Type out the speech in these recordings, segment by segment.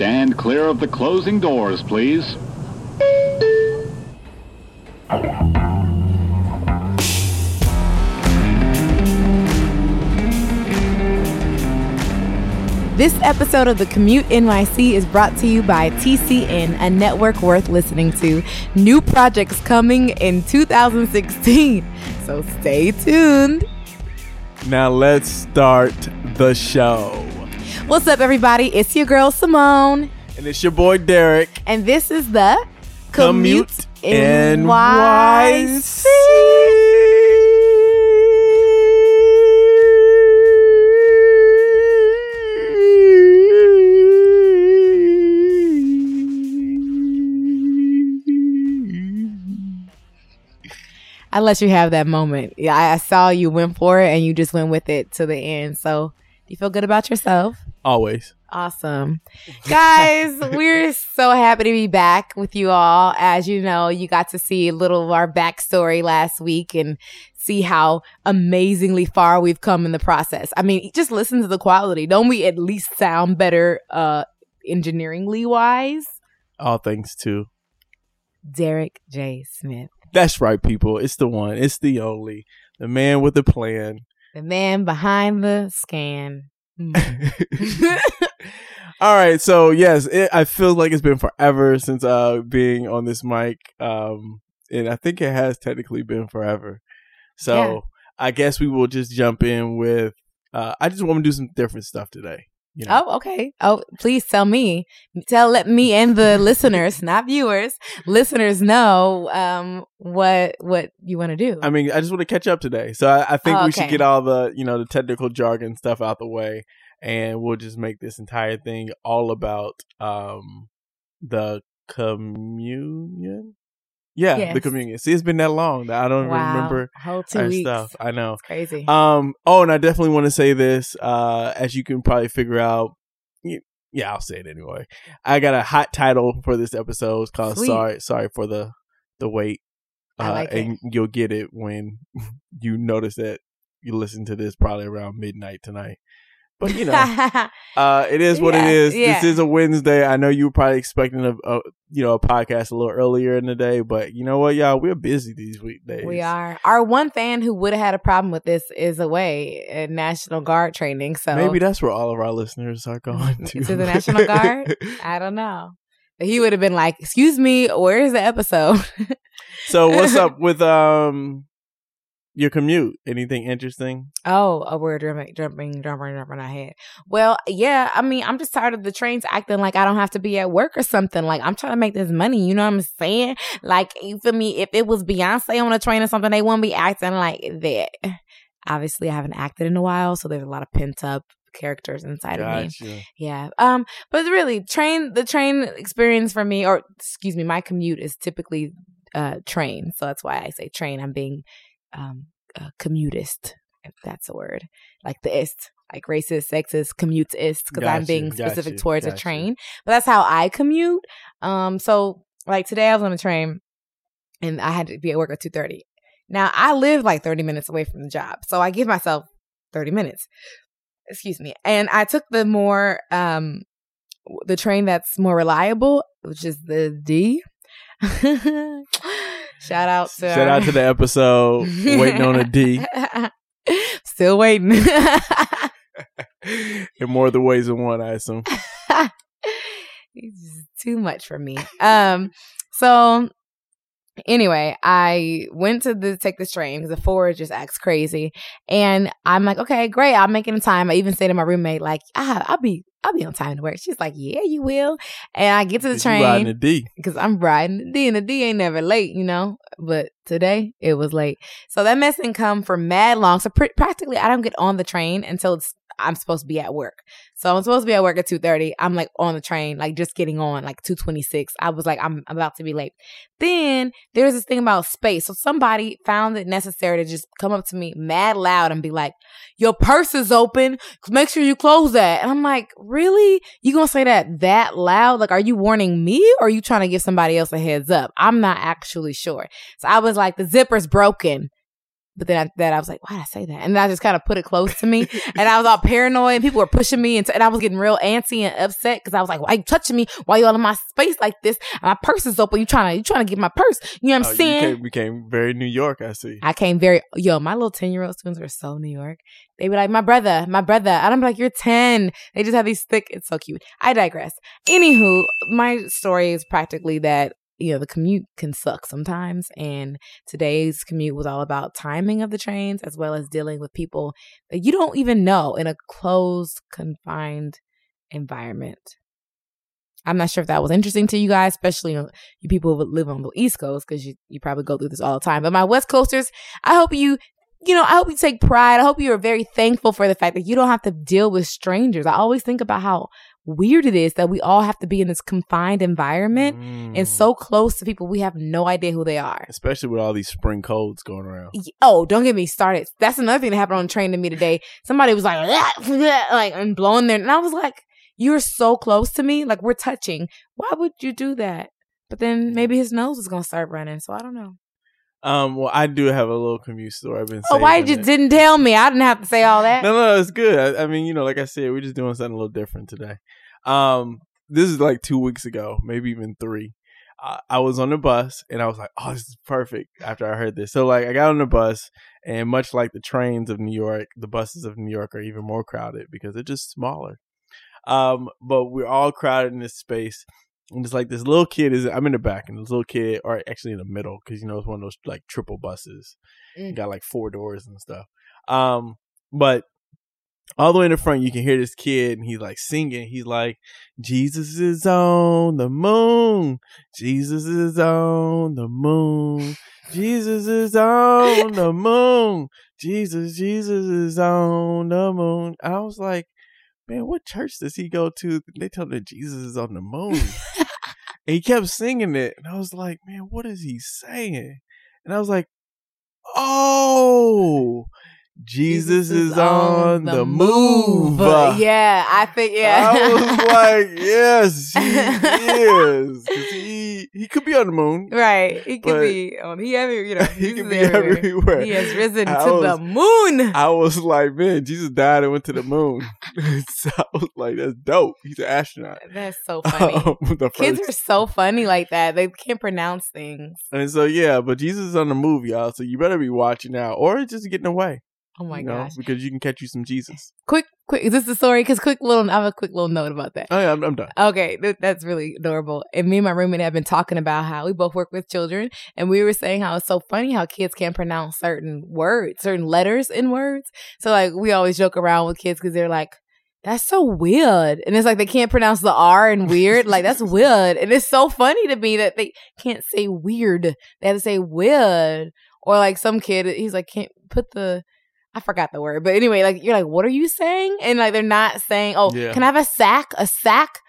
Stand clear of the closing doors, please. This episode of the Commute NYC is brought to you by TCN, a network worth listening to. New projects coming in 2016, so stay tuned. Now let's start the show. What's up, everybody? It's your girl Simone, And it's your boy Derek. and this is the Commute, NYC. I let you have that moment. Yeah, I, I saw you went for it, and you just went with it to the end. So, you feel good about yourself? Always. Awesome. Guys, we're so happy to be back with you all. As you know, you got to see a little of our backstory last week and see how amazingly far we've come in the process. I mean, just listen to the quality. Don't we at least sound better uh engineeringly wise? All thanks to. Derek J. Smith, That's right, people. It's the one. It's the only. The man with the plan. the man behind the scan. Hmm. All right, so yes, it, I feel like it's been forever since uh being on this mic, um, and I think it has technically been forever. So Yeah. I guess we will just jump in with. Uh, I just want to do some different stuff today. You know, Oh, okay. Oh, please tell me, tell let me and the listeners, not viewers, listeners know um what what you want to do. I mean, I just want to catch up today. So I, I think Oh, we should get all the you know the technical jargon stuff out the way, and we'll just make this entire thing all about um the communion. Yeah, the Yes. communion. See, it's been that long that I don't wow, remember whole two weeks. stuff. I know. It's crazy. Um. Oh, and I definitely want to say this. Uh, as you can probably figure out. Yeah, I'll say it anyway. I got a hot title for this episode. It's called Sweet. "Sorry, Sorry for the the Wait." Uh, I like it. and you'll get it when you notice that you listen to this probably around midnight tonight. But you know, uh, it is what Yeah, it is. yeah. This is a Wednesday. I know you were probably expecting a, a you know a podcast a little earlier in the day, but you know what, y'all, we're busy these weekdays. we are. Our one fan who would have had a problem with this is away at National Guard training. So Maybe that's where all of our listeners are going to. To the National Guard? I don't know. He would have been like, "Excuse me, where's the episode?" so what's up with um your commute? Anything interesting? Oh, a word jumping, jumping, jumping, jumping ahead. Well, yeah, I mean, I'm just tired of the trains acting like I don't have to be at work or something. Like I'm trying to make this money. You know what I'm saying? Like, you feel me? If it was Beyonce on a train or something, they wouldn't be acting like that. Obviously, I haven't acted in a while, so there's a lot of pent up characters inside of me. Yeah. Um, but really, train the train experience for me, or excuse me, my commute is typically uh train. So that's why I say train. I'm being um uh, commutist, if that's a word. Like the ist, like racist, sexist, commutist, because I'm being specific gotcha, towards a train. But that's how I commute. Um, so like today I was on a train and I had to be at work at two thirty. Now I live like thirty minutes away from the job, so I give myself thirty minutes. Excuse me, and I took the more um the train that's more reliable, which is the D. Shout out to Shout out to the episode waiting on a D Still waiting. in more of the ways than one, I assume. Too much for me. Um, so anyway, I went to the take this train because the forward just acts crazy, and I'm like, okay, great, I'm making time. I even say to my roommate, like, ah, I'll be, I'll be on time to work. She's like, yeah, you will. And I get to the you riding train a D. because I'm riding the D, and the D ain't never late, you know. But today it was late, so that mess didn't come for mad long. So pr- practically, I don't get on the train until it's I'm supposed to be at work. So I'm supposed to be at work at 2:30. I'm like on the train, like just getting on, like 2:26. I was like, I'm about to be late. Then there's this thing about space. So somebody found it necessary to just come up to me mad loud and be like, "Your purse is open. Make sure you close that." And I'm like, "Really? You gonna say that that loud? Like, are you warning me or are you trying to give somebody else a heads up?" I'm not actually sure. So I was like, "The zipper's broken." But then after that, I was like, why did I say that? And then I just kind of put it close to me. and I was all paranoid and people were pushing me. And, t- and I was getting real antsy and upset because I was like, why you touching me? Why you all in my space like this? And my purse is open. You trying to, you trying to get my purse. You know what I'm Oh, saying? You became, became very New York, I see. I came very yo, my little ten year old students were so New York. They be like, my brother, my brother. And I'm like, you're ten. They just have these thick. It's so cute. I digress. Anywho, my story is practically that you know the commute can suck sometimes, and today's commute was all about timing of the trains as well as dealing with people that you don't even know in a closed, confined environment. I'm not sure if that was interesting to you guys, especially you, people who live on the East Coast, because you, you probably go through this all the time. But my West Coasters, I hope you, you know, I hope you take pride. I hope you are very thankful for the fact that you don't have to deal with strangers. I always think about how weird it is that we all have to be in this confined environment Mm. and so close to people we have no idea who they are. Especially with all these spring colds going around. Oh, don't get me started. That's another thing that happened on the train to me today. Somebody was like, like, and blowing their, and I was like, you're so close to me. Like, we're touching. Why would you do that? But then maybe his nose is going to start running. So I don't know. Um, well, I do have a little commute story. I've been. Oh, why you it. didn't tell me? I didn't have to say all that. No, no, it's good. I, I mean, you know, like I said, we're just doing something a little different today. Um, this is like two weeks ago, maybe even three. I, I was on the bus and I was like, "Oh, this is perfect." After I heard this, so like I got on the bus, and much like the trains of New York, the buses of New York are even more crowded because they're just smaller. Um, but we're all crowded in this space. And it's like this little kid is I'm in the back and this little kid or actually in the middle because you know it's one of those like triple buses. Mm. Got like four doors and stuff. Um, but all the way in the front, you can hear this kid, and he's like singing. He's like, "Jesus is on the moon. Jesus is on the moon. Jesus is on the moon. Jesus, Jesus is on the moon." I was like, "Man, what church does he go to? They tell him that Jesus is on the moon." and he kept singing it, and I was like, "Man, what is he saying?" And I was like, "Oh." Jesus, is, on the move. Yeah, I think, yeah. I was like, yes, he is. He he could be on the moon. right. He could be on, he every, you know, he could be everywhere. everywhere. He has risen I to was- the moon. I was like, man, Jesus died and went to the moon. so I was like, that's dope. He's an astronaut. That's so funny. Um, Kids are so funny like that. They can't pronounce things. and so yeah, but Jesus is on the move, y'all. So you better be watching out, or just getting away. Oh my you know, gosh. because you can catch you some Jesus. Quick, quick. Is this the story? Because quick little, I have a quick little note about that. Oh yeah, I'm, I'm done. Okay, th- that's really adorable. And me and my roommate have been talking about how we both work with children, and we were saying how it's so funny how kids can't pronounce certain words, certain letters in words. So like we always joke around with kids because they're like, "That's so weird," and it's like they can't pronounce the R in weird. like that's weird, and it's so funny to me that they can't say weird. They have to say weird, or like some kid, he's like, can't put the. I forgot the word, but anyway, like you're like, what are you saying? And like they're not saying, oh, Yeah. can I have a sack? A sack?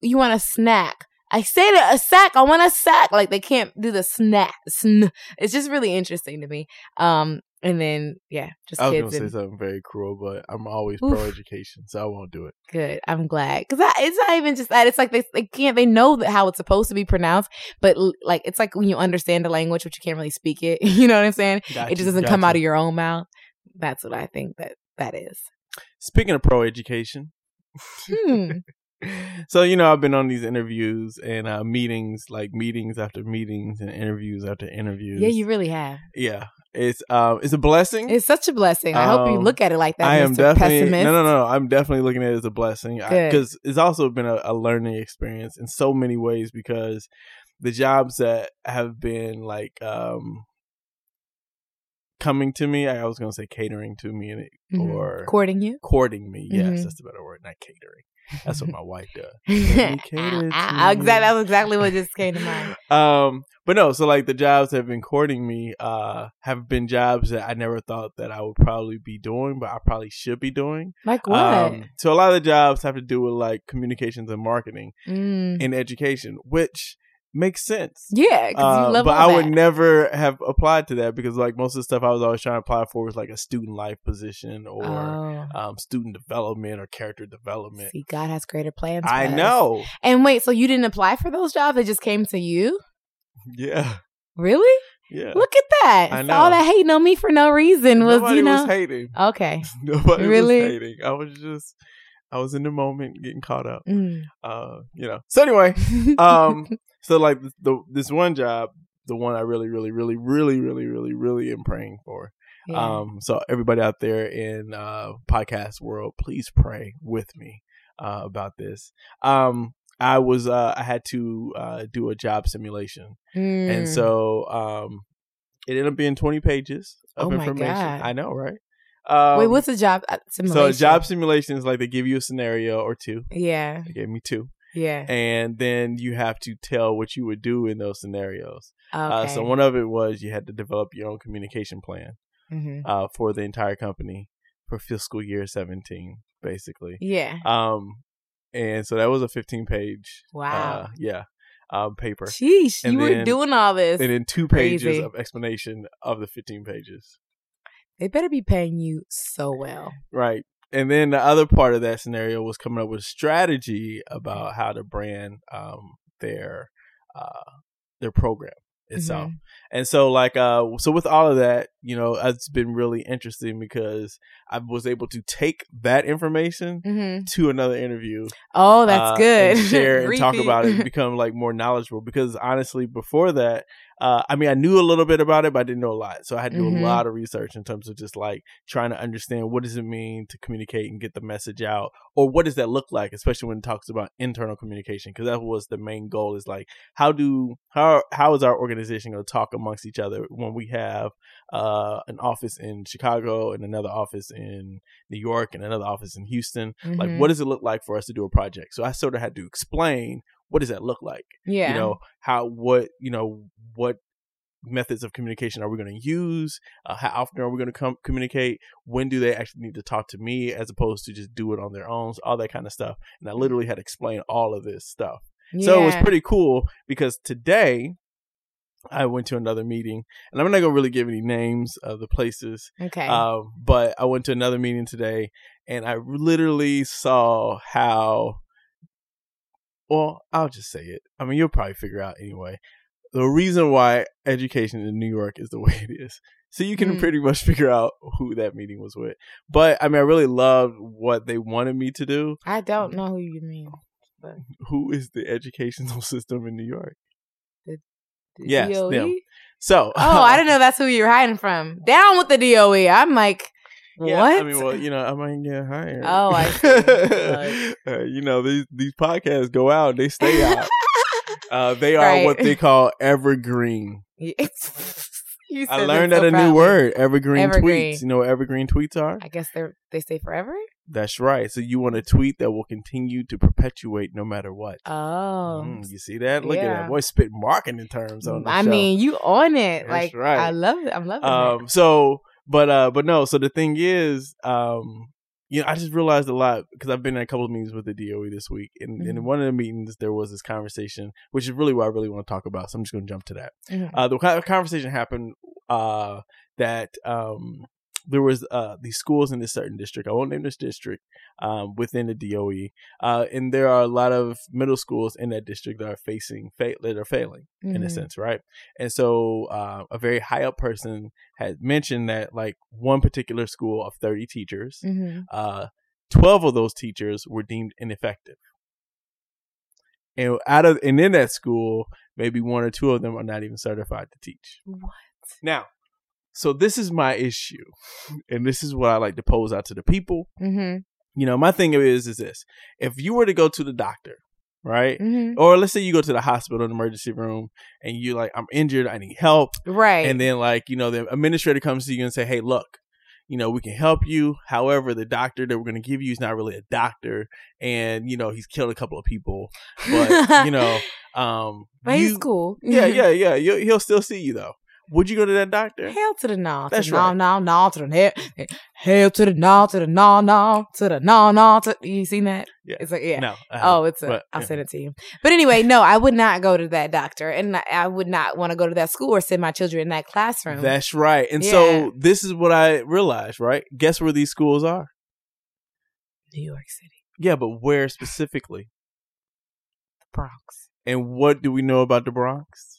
You want a snack? I said a sack. I want a sack. Like they can't do the snack. Sn. It's just really interesting to me. Um, and then yeah, just I was kids gonna say something very cruel, but I'm always pro education, so I won't do it. good. I'm glad because it's not even just that. It's like they they can't. They know that how it's supposed to be pronounced, but l- like it's like when you understand the language, but you can't really speak it. You know what I'm saying? Got it just doesn't got come out of your own mouth. That's what I think that that is. Speaking of pro education, Hmm. so you know I've been on these interviews and uh, meetings, like meetings after meetings and interviews after interviews. Yeah, you really have. yeah. It's um it's a blessing. It's such a blessing. I hope you Um, look at it like that. I am Mr. definitely pessimist. no no no. I'm definitely looking at it as a blessing because it's also been a, a learning experience in so many ways because the jobs that have been like um coming to me, I was gonna say catering to me and Mhm. or courting you. courting me. Yes, Mhm. that's the better word, not catering. That's what my wife does. cater Ah, to exactly. That was exactly what just came to mind. Um, but no, so like the jobs that have been courting me, uh, have been jobs that I never thought that I would probably be doing, but I probably should be doing. Like what? Um, so a lot of the jobs have to do with like communications and marketing Mm. in education, which makes sense. Yeah, Uh, love but I would never have applied to that because like most of the stuff I was always trying to apply for was like a student life position or Oh. um, student development or character development. See, God has greater plans. For I know. And wait, so you didn't apply for those jobs? It just came to you? Yeah. Really? Yeah. Look at that. I So know. all that hating on me for no reason was, Nobody you know. was hating. okay. Nobody Really? was hating. I was just, I was in the moment, getting caught up. Mm. Uh, you know. So anyway, um, so like the this one job, the one I really, really, really, really, really, really, really am praying for. Yeah. Um, so everybody out there in uh podcast world, please pray with me uh about this. Um, I was uh I had to uh do a job simulation, and Mm. so um, it ended up being twenty pages of Oh information. God. I know, right? Um, Wait, what's a job uh, so a job simulation is like they give you a scenario or two. Yeah, They gave me two, yeah. and then you have to tell what you would do in those scenarios. Okay. Uh, so one of it was you had to develop your own communication plan hmm uh, for the entire company for fiscal year 17, basically. Yeah. Um, and so that was a 15 page, Wow. uh, yeah, um, paper, Sheesh, and you were doing all this. and then two pages Crazy. of explanation of the 15 pages. They better be paying you so well. Right. And then the other part of that scenario was coming up with strategy about how to brand um, their uh, their program itself. Mhm. And so like uh so with all of that, you know, it's been really interesting because I was able to take that information Mhm. to another interview. Oh, that's uh, good. And share and talk about it and become like more knowledgeable because honestly before that, uh I mean I knew a little bit about it, but I didn't know a lot. So I had to do Mhm. a lot of research in terms of just like trying to understand what does it mean to communicate and get the message out or what does that look like, especially when it talks about internal communication, because that was the main goal is like how do how how is our organization going to talk amongst each other when we have uh an office in Chicago and another office in New York and another office in Houston. Like Mhm. what does it look like for us to do a project? So i sort of had to explain what does that look like? Yeah. you know how what you know what methods of communication are we going to use? Uh, how often are we going to com- communicate? When do they actually need to talk to me as opposed to just do it on their own? So all that kind of stuff. And i literally had to explain all of this stuff. So it was pretty cool because today I went to another meeting, and I'm not gonna really give any names of the places, okay. um, but I went to another meeting today, and I literally saw how. Well, I'll just say it. I mean, you'll probably figure out anyway. The reason why education in New York is the way it is, so you can Mm. pretty much figure out who that meeting was with. But I mean, I really loved what they wanted me to do. I don't know who you mean. But. Who is the educational system in New York? The Yes, DOE? them. So, Oh, I didn't know that's who you were hiding from. Down with the DOE. I'm like, Yeah, what? I mean, well, you know, I might get hired. Oh, I see. uh, you know, these these podcasts go out, they stay out. uh, they are Right. what they call evergreen. I learned that so a new word, evergreen, Evergreen. tweets. You know what evergreen tweets are? I guess they're they stay forever. That's right. So you want a tweet that will continue to perpetuate no matter what. Oh, Mm, you see that? Look at that boy spit marketing terms on the I show. mean, you on it. That's like, right. I love it. I'm loving it. um so but uh but no so the thing is um you know i just realized a lot because i've been in a couple of meetings with the doe this week and, and in one of the meetings there was this conversation which is really what i really want to talk about so i'm just going to jump to that it. Mhm. uh the conversation happened uh that um there was uh these schools in this certain district i won't name this district um within the doe uh and there are a lot of middle schools in that district that are facing fa- that are failing in a Mhm. sense, right? And so uh, a very high up person had mentioned that like one particular school of 30 teachers, Mhm. uh, 12 of those teachers were deemed ineffective. And out of and in that school, maybe one or two of them are not even certified to teach. What? Now, so this is my issue, and this is what I like to pose out to the people. Mhm. You know, my thing is is this: if you were to go to the doctor, right? Mhm. Or let's say you go to the hospital emergency room and you're like, I'm injured, I need help. Right. And then like, you know, the administrator comes to you and say, Hey, look, you know, we can help you. However, the doctor that we're gonna give you is not really a doctor and, you know, he's killed a couple of people. But, you know, um but you- he's cool. Yeah, yeah, yeah. You'll, he'll still see you though. Would you go to that doctor? Hell to the no, to That's the right. no, no, no, to the hell, hell to the no, to the no, no, to the no, no. To you seen that? Yeah. It's like yeah. No. I Oh, it's a. But, will yeah. send it to you. But anyway, no, I would not go to that doctor, and I- I would not want to go to that school or send my children in that classroom. That's right. And Yeah. so this is what I realized, right? Guess where these schools are? New York City, Yeah, but where specifically? the Bronx, And what do we know about the Bronx?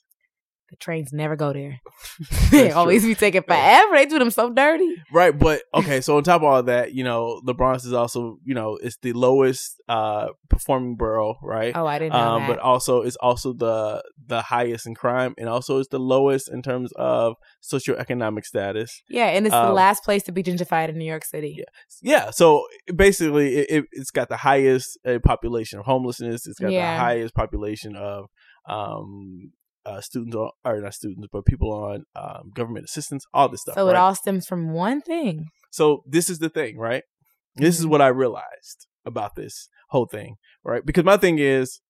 The trains never go there. they always be taking forever. They do them so dirty. Right, but okay, so on top of all that, you know, the Bronx is also, you know, it's the lowest uh performing borough, right? Oh, I didn't know um, that. but also it's also the the highest in crime and also it's the lowest in terms of socioeconomic status. yeah, and it's the um, last place to be gentrified in New York City. Yeah. Yeah, so basically it, it, it's got the highest uh, population of homelessness, it's got Yeah. the highest population of um uh, students on, or not students, but people on um, government assistance, all this stuff. So right? it all stems from one thing. So this is the thing, right? This is Mhm. what I realized about this whole thing, right? Because my thing is,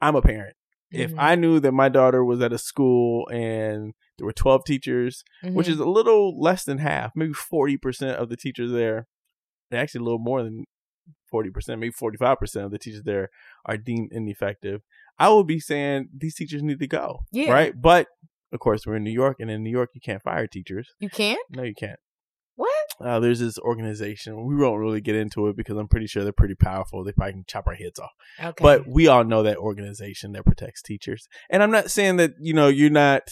I'm a parent. If Mhm. I knew that my daughter was at a school and there were 12 teachers, which Mhm. is a little less than half, maybe 40% of the teachers there, actually a little more than 40%, maybe 45% of the teachers there are deemed ineffective, I would be saying these teachers need to go, Yeah. right? But of course, we're in New York, and in New York, you can't fire teachers. you can't. No, you can't. What? Uh, there's this organization. We won't really get into it because I'm pretty sure they're pretty powerful. They probably can chop our heads off. Okay. But we all know that organization that protects teachers. And I'm not saying that you know you're not,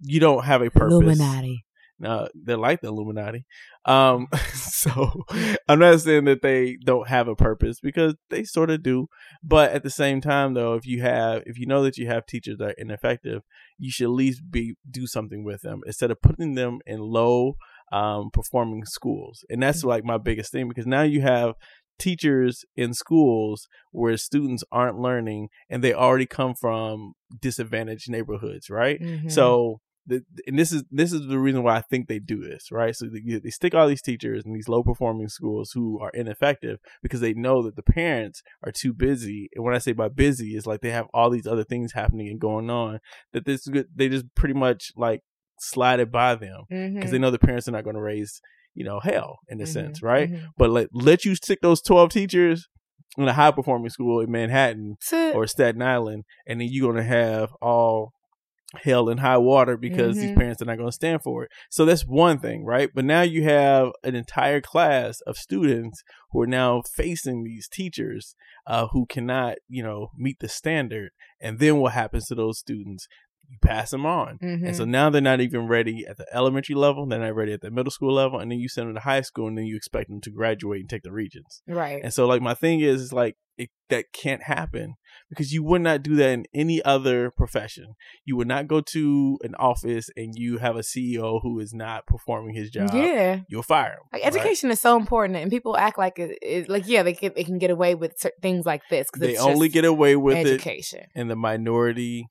you don't have a purpose. Illuminati. No, they're like the Illuminati. Um, so I'm not saying that they don't have a purpose because they sort of do. But at the same time, though, if you have, if you know that you have teachers that are ineffective, you should at least be do something with them instead of putting them in low um, performing schools. And that's like my biggest thing because now you have teachers in schools where students aren't learning and they already come from disadvantaged neighborhoods, right? Mhm. So the, and this is this is the reason why I think they do this, right? So they, they stick all these teachers in these low performing schools who are ineffective because they know that the parents are too busy. And when I say by busy, is like they have all these other things happening and going on that this they just pretty much like slide it by them because Mhm. they know the parents are not going to raise you know hell in a Mhm. sense, right? Mhm. But let let you stick those twelve teachers in a high performing school in Manhattan or Staten Island, and then you're gonna have all hell and high water because these Mhm. parents are not going to stand for it. So that's one thing, right? But now you have an entire class of students who are now facing these teachers uh, who cannot, you know, meet the standard. And then what happens to those students? You pass them on. And so Mhm. now they're not even ready at the elementary level. They're not ready at the middle school level. And then you send them to high school and then you expect them to graduate and take the regents. right. And so, like, my thing is, is like, it, that can't happen because you would not do that in any other profession. You would not go to an office and you have a CEO who is not performing his job. yeah. You'll fire him. Like right? education is so important, and people act like it, it like yeah, they can they can get away with certain things like this because They only get away with it education. in the minority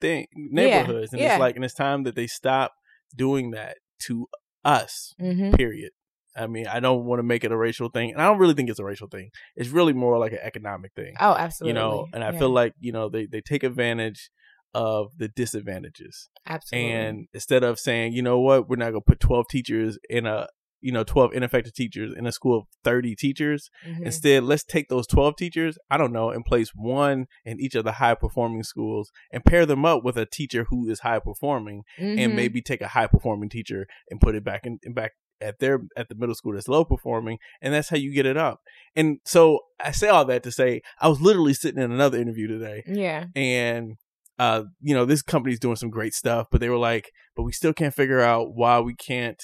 thing neighborhoods, and yeah. it's like, and it's time that they stop doing that to us. hmm Period. I mean, I don't want to make it a racial thing, and I don't really think it's a racial thing. It's really more like an economic thing. Oh, absolutely. you know and i Yeah, feel like you know they, they take advantage of the disadvantages absolutely. and instead of saying you know what we're not going to put 12 teachers in a you know 12 ineffective teachers in a school of 30 teachers Mhm. instead let's take those 12 teachers i don't know and place one in each of the high performing schools and pair them up with a teacher who is high performing and Mhm. maybe take a high performing teacher and put it back in, in back at their at the middle school that's low performing and that's how you get it up. And so i say all that to say i was literally sitting in another interview today yeah, and uh you know this company's doing some great stuff but they were like but we still can't figure out why we can't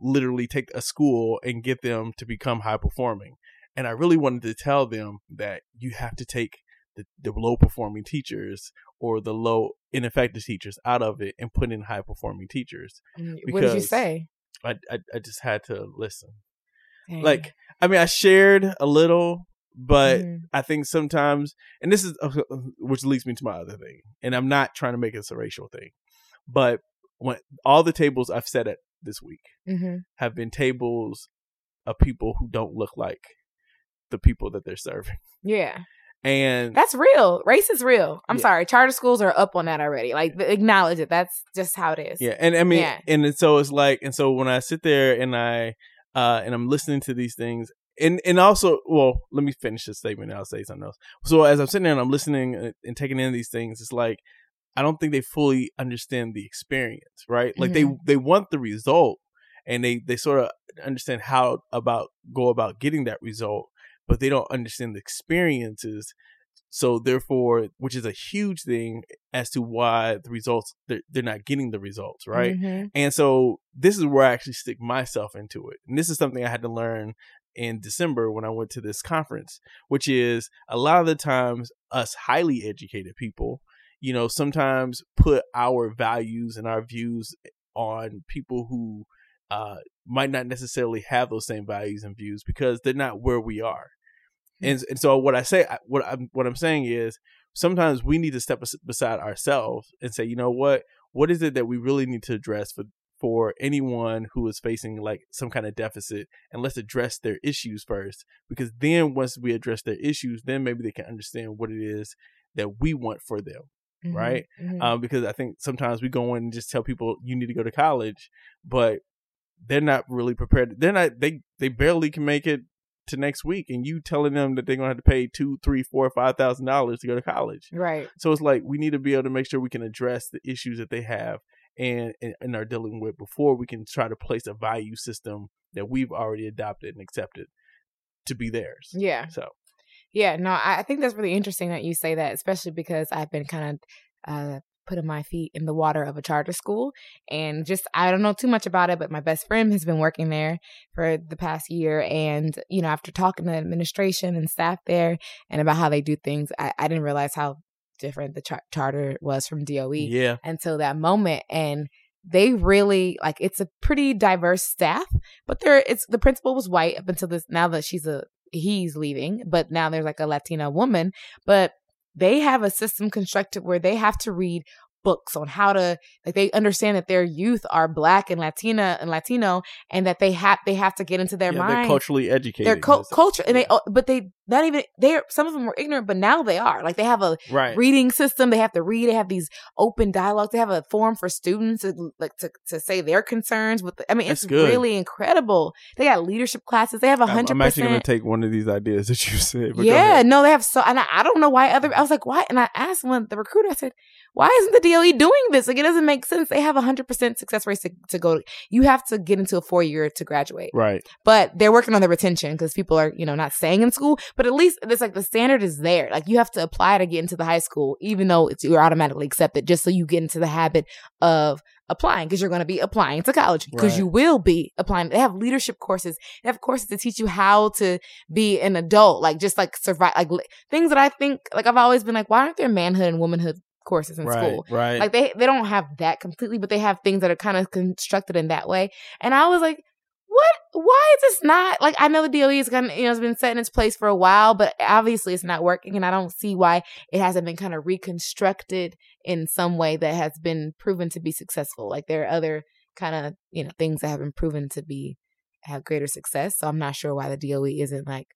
literally take a school and get them to become high performing. And i really wanted to tell them that you have to take the, the low performing teachers or the low ineffective teachers out of it and put in high performing teachers Mm, what did you say? I, I i just had to listen Dang. like i mean i shared a little but Mhm. I think sometimes, and this is which leads me to my other thing, and I'm not trying to make this a racial thing, but when all the tables I've set at this week Mhm. have been tables of people who don't look like the people that they're serving, yeah, and that's real. Race is real. I'm Yeah. sorry, charter schools are up on that already. Like acknowledge it. That's just how it is. yeah, and I mean, Yeah. and so it's like, and so when I sit there and I uh and I'm listening to these things. And and also, well, let me finish this statement and I'll say something else. So as I'm sitting there and I'm listening and, and taking in these things, it's like I don't think they fully understand the experience, right? Like they they want the result and they they sort of understand how about go about getting that result, but they don't understand the experiences so therefore, which is a huge thing as to why the results they're, they're not getting the results, right? Mhm. And so this is where I actually stick myself into it. And this is something I had to learn in December when I went to this conference, which is a lot of the times us highly educated people, you know, sometimes put our values and our views on people who uh, might not necessarily have those same values and views because they're not where we are. And, and so what I say, what I'm, what I'm saying is sometimes we need to step beside ourselves and say, you know what, what is it that we really need to address for for anyone who is facing like some kind of deficit and let's address their issues first because then once we address their issues then maybe they can understand what it is that we want for them Mhm. right? Mhm. um, because I think sometimes we go in and just tell people you need to go to college, but they're not really prepared. They're not. They they barely can make it to next week, and you telling them that they're gonna have to pay two, three, four, five thousand dollars to go to college. right. So it's like we need to be able to make sure we can address the issues that they have and, and are dealing with before we can try to place a value system that we've already adopted and accepted to be theirs. Yeah. So Yeah, no, I I think that's really interesting that you say that, especially because I've been kind of uh, putting my feet in the water of a charter school. And just, I don't know too much about it, but my best friend has been working there for the past year. And, you know, after talking to administration and staff there and about how they do things, I, I didn't realize how different the char- charter was from DOE yeah, until that moment and they really like it's a pretty diverse staff but there it's the principal was white up until this now that she's a he's leaving but now there's like a latina woman but they have a system constructed where they have to read books on how to like they understand that their youth are black and latina and latino and that they have they have to get into their yeah, mind they're culturally educated. their co- culture and they but they not even they're some of them were ignorant but now they are like they have a right. reading system. They have to read. They have these open dialogues. They have a forum for students to, like to, to say their concerns. With the, I mean, That's it's good. really incredible. They got leadership classes. They have a hundred I'm actually going to take one of these ideas that you said. Yeah, no, they have so, and I, I don't know why other. I was like, why? And I asked one the recruiter. I said, why isn't the DOE doing this? Like, it doesn't make sense. They have a hundred percent success rate to, to go. You have to get into a four year to graduate Right. but they're working on the retention because people are you know not staying in school but at least it's like the standard is there like you have to apply to get into the high school even though it's you're automatically accepted just so you get into the habit of applying because you're going to be applying to college because Right. you will be applying they have leadership courses they have courses to teach you how to be an adult like just like survive like li- things that i think like i've always been like why aren't there manhood and womanhood courses in right. school Right. like they they don't have that completely, but they have things that are kind of constructed in that way. And I was like, what? Why is this not like? I know the DOE is of you know has been set in its place for a while, but obviously it's not working, and I don't see why it hasn't been kind of reconstructed in some way that has been proven to be successful. Like there are other kind of you know things that have been proven to be have greater success. So I'm not sure why the DOE isn't like.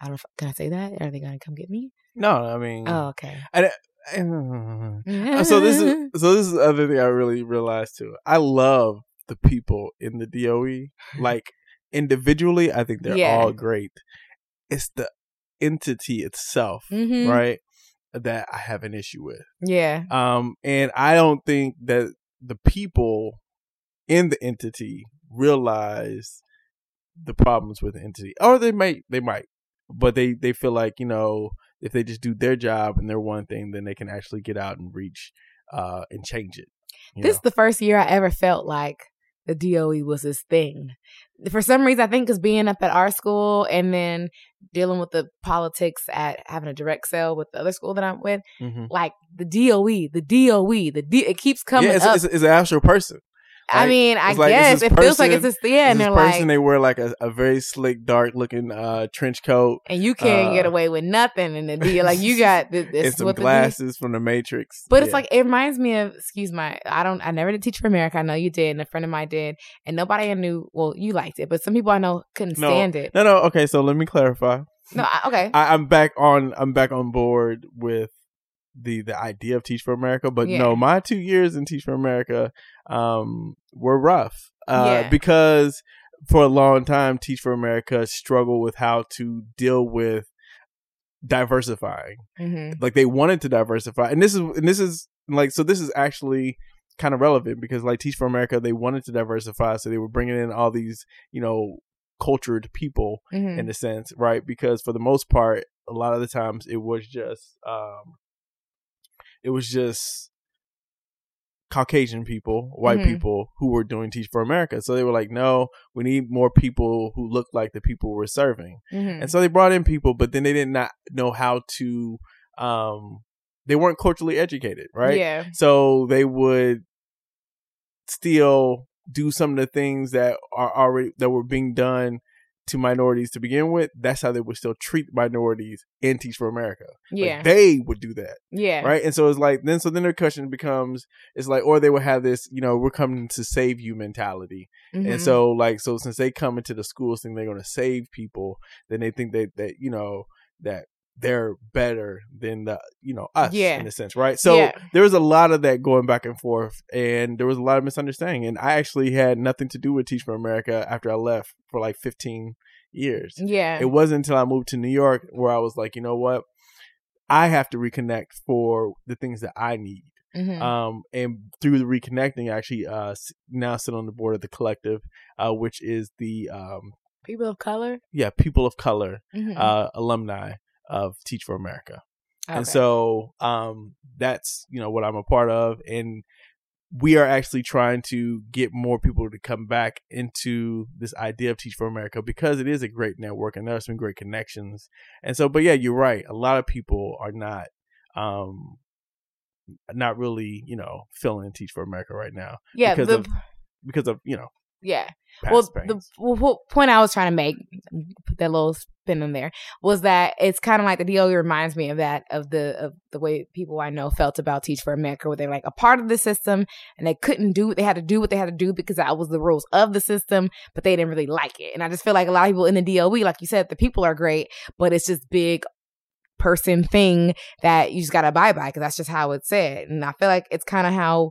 I don't can I say that? Are they going to come get me? no, I mean. Oh, okay. Uh, so this is so this is the other thing I really realized too. I love the people in the DOE. Like individually, I think they're Yeah. all great. It's the entity itself, Mhm. right, that I have an issue with. yeah. Um, and I don't think that the people in the entity realize the problems with the entity, or they might, they might, but they they feel like you know if they just do their job and their one thing, then they can actually get out and reach uh and change it. This know? is the first year I ever felt like the DOE was this thing. For some reason, I think because being up at our school and then dealing with the politics at having a direct sale with the other school that I'm with, Mhm. like the DOE, the DOE, the D, it keeps coming yeah, it's, up. it's, it's an actual person. I mean, I like, guess it feels like it's person- this, yeah, and this they're person like, they wear like a, a very slick, dark looking uh trench coat and you can't uh, get away with nothing in the deal. Like you got this, and this some glasses from the Matrix. But it's like it reminds me of excuse my I don't I never did teach for America. I know you did, and a friend of mine did, and nobody I knew. Well, you liked it, but some people I know couldn't No. stand it. no, no. Okay, so let me clarify. No, I, okay, I, I'm back on. I'm back on board with the the idea of Teach for America, but Yeah. no, my two years in Teach for America um were rough uh, Yeah. because for a long time Teach for America struggled with how to deal with diversifying. hmm Like they wanted to diversify, and this is and this is like so. This is actually kind of relevant because like Teach for America, they wanted to diversify, so they were bringing in all these you know cultured people hmm in a sense, right? Because for the most part, a lot of the times it was just um it was just Caucasian people, white Mhm. people who were doing Teach for America. So they were like, no, we need more people who look like the people we're serving. Mhm. And so they brought in people, but then they did not know how to, um, they weren't culturally educated, right? Yeah. So they would still do some of the things that are already, that were being done to minorities to begin with. That's how they would still treat minorities in Teach for America. Like, Yeah. they would do that yeah. right? And so it's like then so then their question becomes it's like or they would have this you know we're coming to save you mentality, Mhm. and so like so since they come into the schools think they're going to save people, then they think that that you know that they're better than the you know us Yeah. in a sense, right? So Yeah. there was a lot of that going back and forth, and there was a lot of misunderstanding, and I actually had nothing to do with Teach for America after I left for like fifteen years. yeah. It wasn't until I moved to New York where I was like, you know what? I have to reconnect for the things that I need. Mhm. Um, and through the reconnecting, I actually uh, now sit on the board of the collective, uh, which is the um, People of color. yeah people of color Mhm. uh, alumni of Teach for America. And so um, that's you know what I'm a part of, and we are actually trying to get more people to come back into this idea of Teach for America because it is a great network and there are some great connections. And so, but yeah, you're right. A lot of people are not, um, not really, you know, feeling Teach for America right now yeah. because The, of because of you know yeah. past well, the pains. well, point I was trying to make, put that little spin in there, was that it's kind of like the DOE reminds me of that of the of the way people I know felt about Teach for America, where they're like a part of the system and they couldn't do they had to do what they had to do because that was the rules of the system, but they didn't really like it. And I just feel like a lot of people in the DOE, like you said, the people are great, but it's just big person thing that you just gotta abide by because that's just how it's said. And I feel like it's kind of how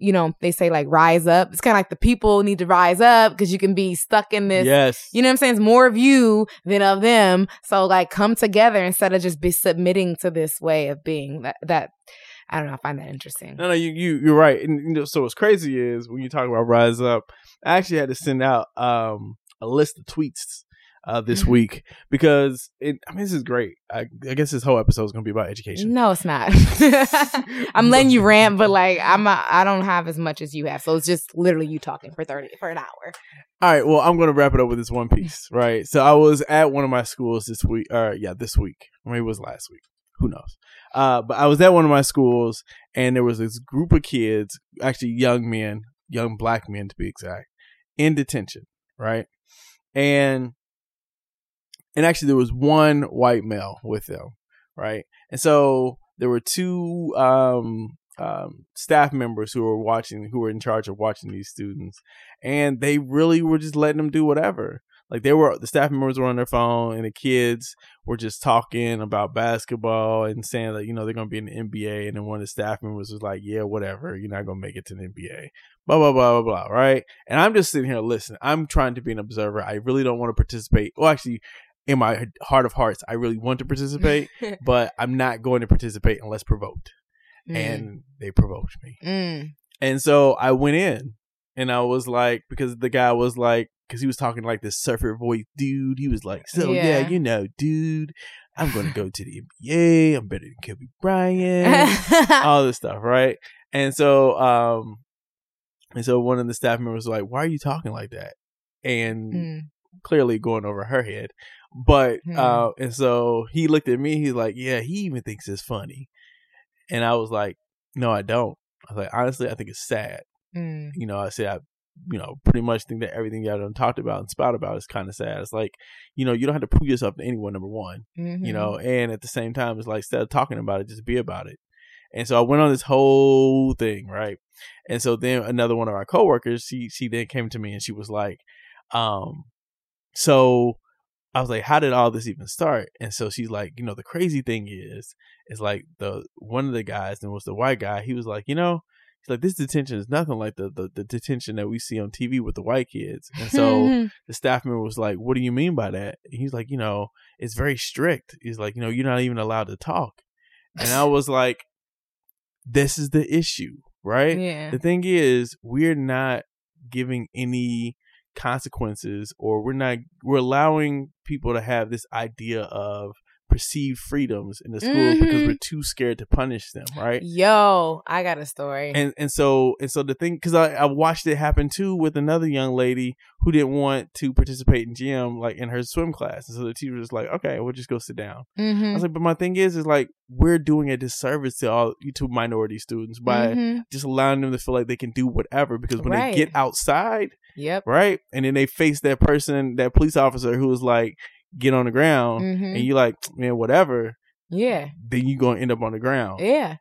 you know they say like rise up. It's kind of like the people need to rise up because you can be stuck in this. yes, You know what I'm saying? It's more of you than of them. So like come together instead of just be submitting to this way of being that that I don't know, I find that interesting. No, no, you you you're right. And you know, so what's crazy is when you talk about Rise Up, I actually had to send out um a list of tweets uh this week because it. I mean, this is great. I, I guess this whole episode is going to be about education. No, it's not. I'm letting you rant, but like I'm a, I don't have as much as you have. So it's just literally you talking for 30 for an hour. All right, well, I'm going to wrap it up with this one piece, right? So I was at one of my schools this week, or yeah, this week. Or maybe it was last week. Who knows? Uh, but I was at one of my schools, and there was this group of kids, actually young men, young black men to be exact, in detention, right? And and actually there was one white male with them, right? And so there were two um, um, staff members who were watching, who were in charge of watching these students, and they really were just letting them do whatever. Like they were, the staff members were on their phone, and the kids were just talking about basketball and saying that you know they're gonna be in the NBA, and then one of the staff members was like, "Yeah, whatever, you're not gonna make it to the NBA." Blah blah blah blah blah. Right? And I'm just sitting here listening. I'm trying to be an observer. I really don't want to participate. Well, actually, in my heart of hearts, I really want to participate, but I'm not going to participate unless provoked. And they provoked me. Mm. And so I went in and I was like, because the guy was like, because he was talking like this surfer voice dude. He was like, so yeah, Yeah. you know, dude, I'm going to go to the NBA. I'm better than Kobe Bryant. all this stuff, right? And so, um, and so one of the staff members was like, why are you talking like that? And Mm. clearly going over her head. But Hmm. uh and so he looked at me, he's like, Yeah, he even thinks it's funny. And I was like, No, I don't. I was like, honestly, I think it's sad. Mm. You know, I said I you know, pretty much think that everything y'all done talked about and spout about is kind of sad. It's like, you know, you don't have to prove yourself to anyone, number one Mhm. you know and at the same time it's like instead of talking about it just be about it and so i went on this whole thing right and so then another one of our coworkers she she then came to me and she was like um so i was like how did all this even start and so she's like you know the crazy thing is is like the one of the guys and was the white guy he was like you know he's like this detention is nothing like the, the the detention that we see on tv with the white kids and so the staff member was like, "What do you mean by that?" And he's like, "You know, it's very strict." He's like, "You know, you're not even allowed to talk." And I was like, "This is the issue, right?" yeah. The thing is, we're not giving any consequences, or we're not we're allowing people to have this idea of perceived freedoms in the schools because Mhm. we're too scared to punish them, right? Yo, I got a story. And and so and so the thing because I, I watched it happen too with another young lady who didn't want to participate in gym like in her swim class, and so the teacher was like, "Okay, we'll just go sit down." I Mhm. was like, "But my thing is, is like we're doing a disservice to all to minority students by Mhm. just allowing them to feel like they can do whatever because when Right. they get outside, Yep. right, and then they face that person, that police officer who was like, "Get on the ground," Mhm. and you're like, man, whatever, Yeah. then you're gonna end up on the ground. Yeah.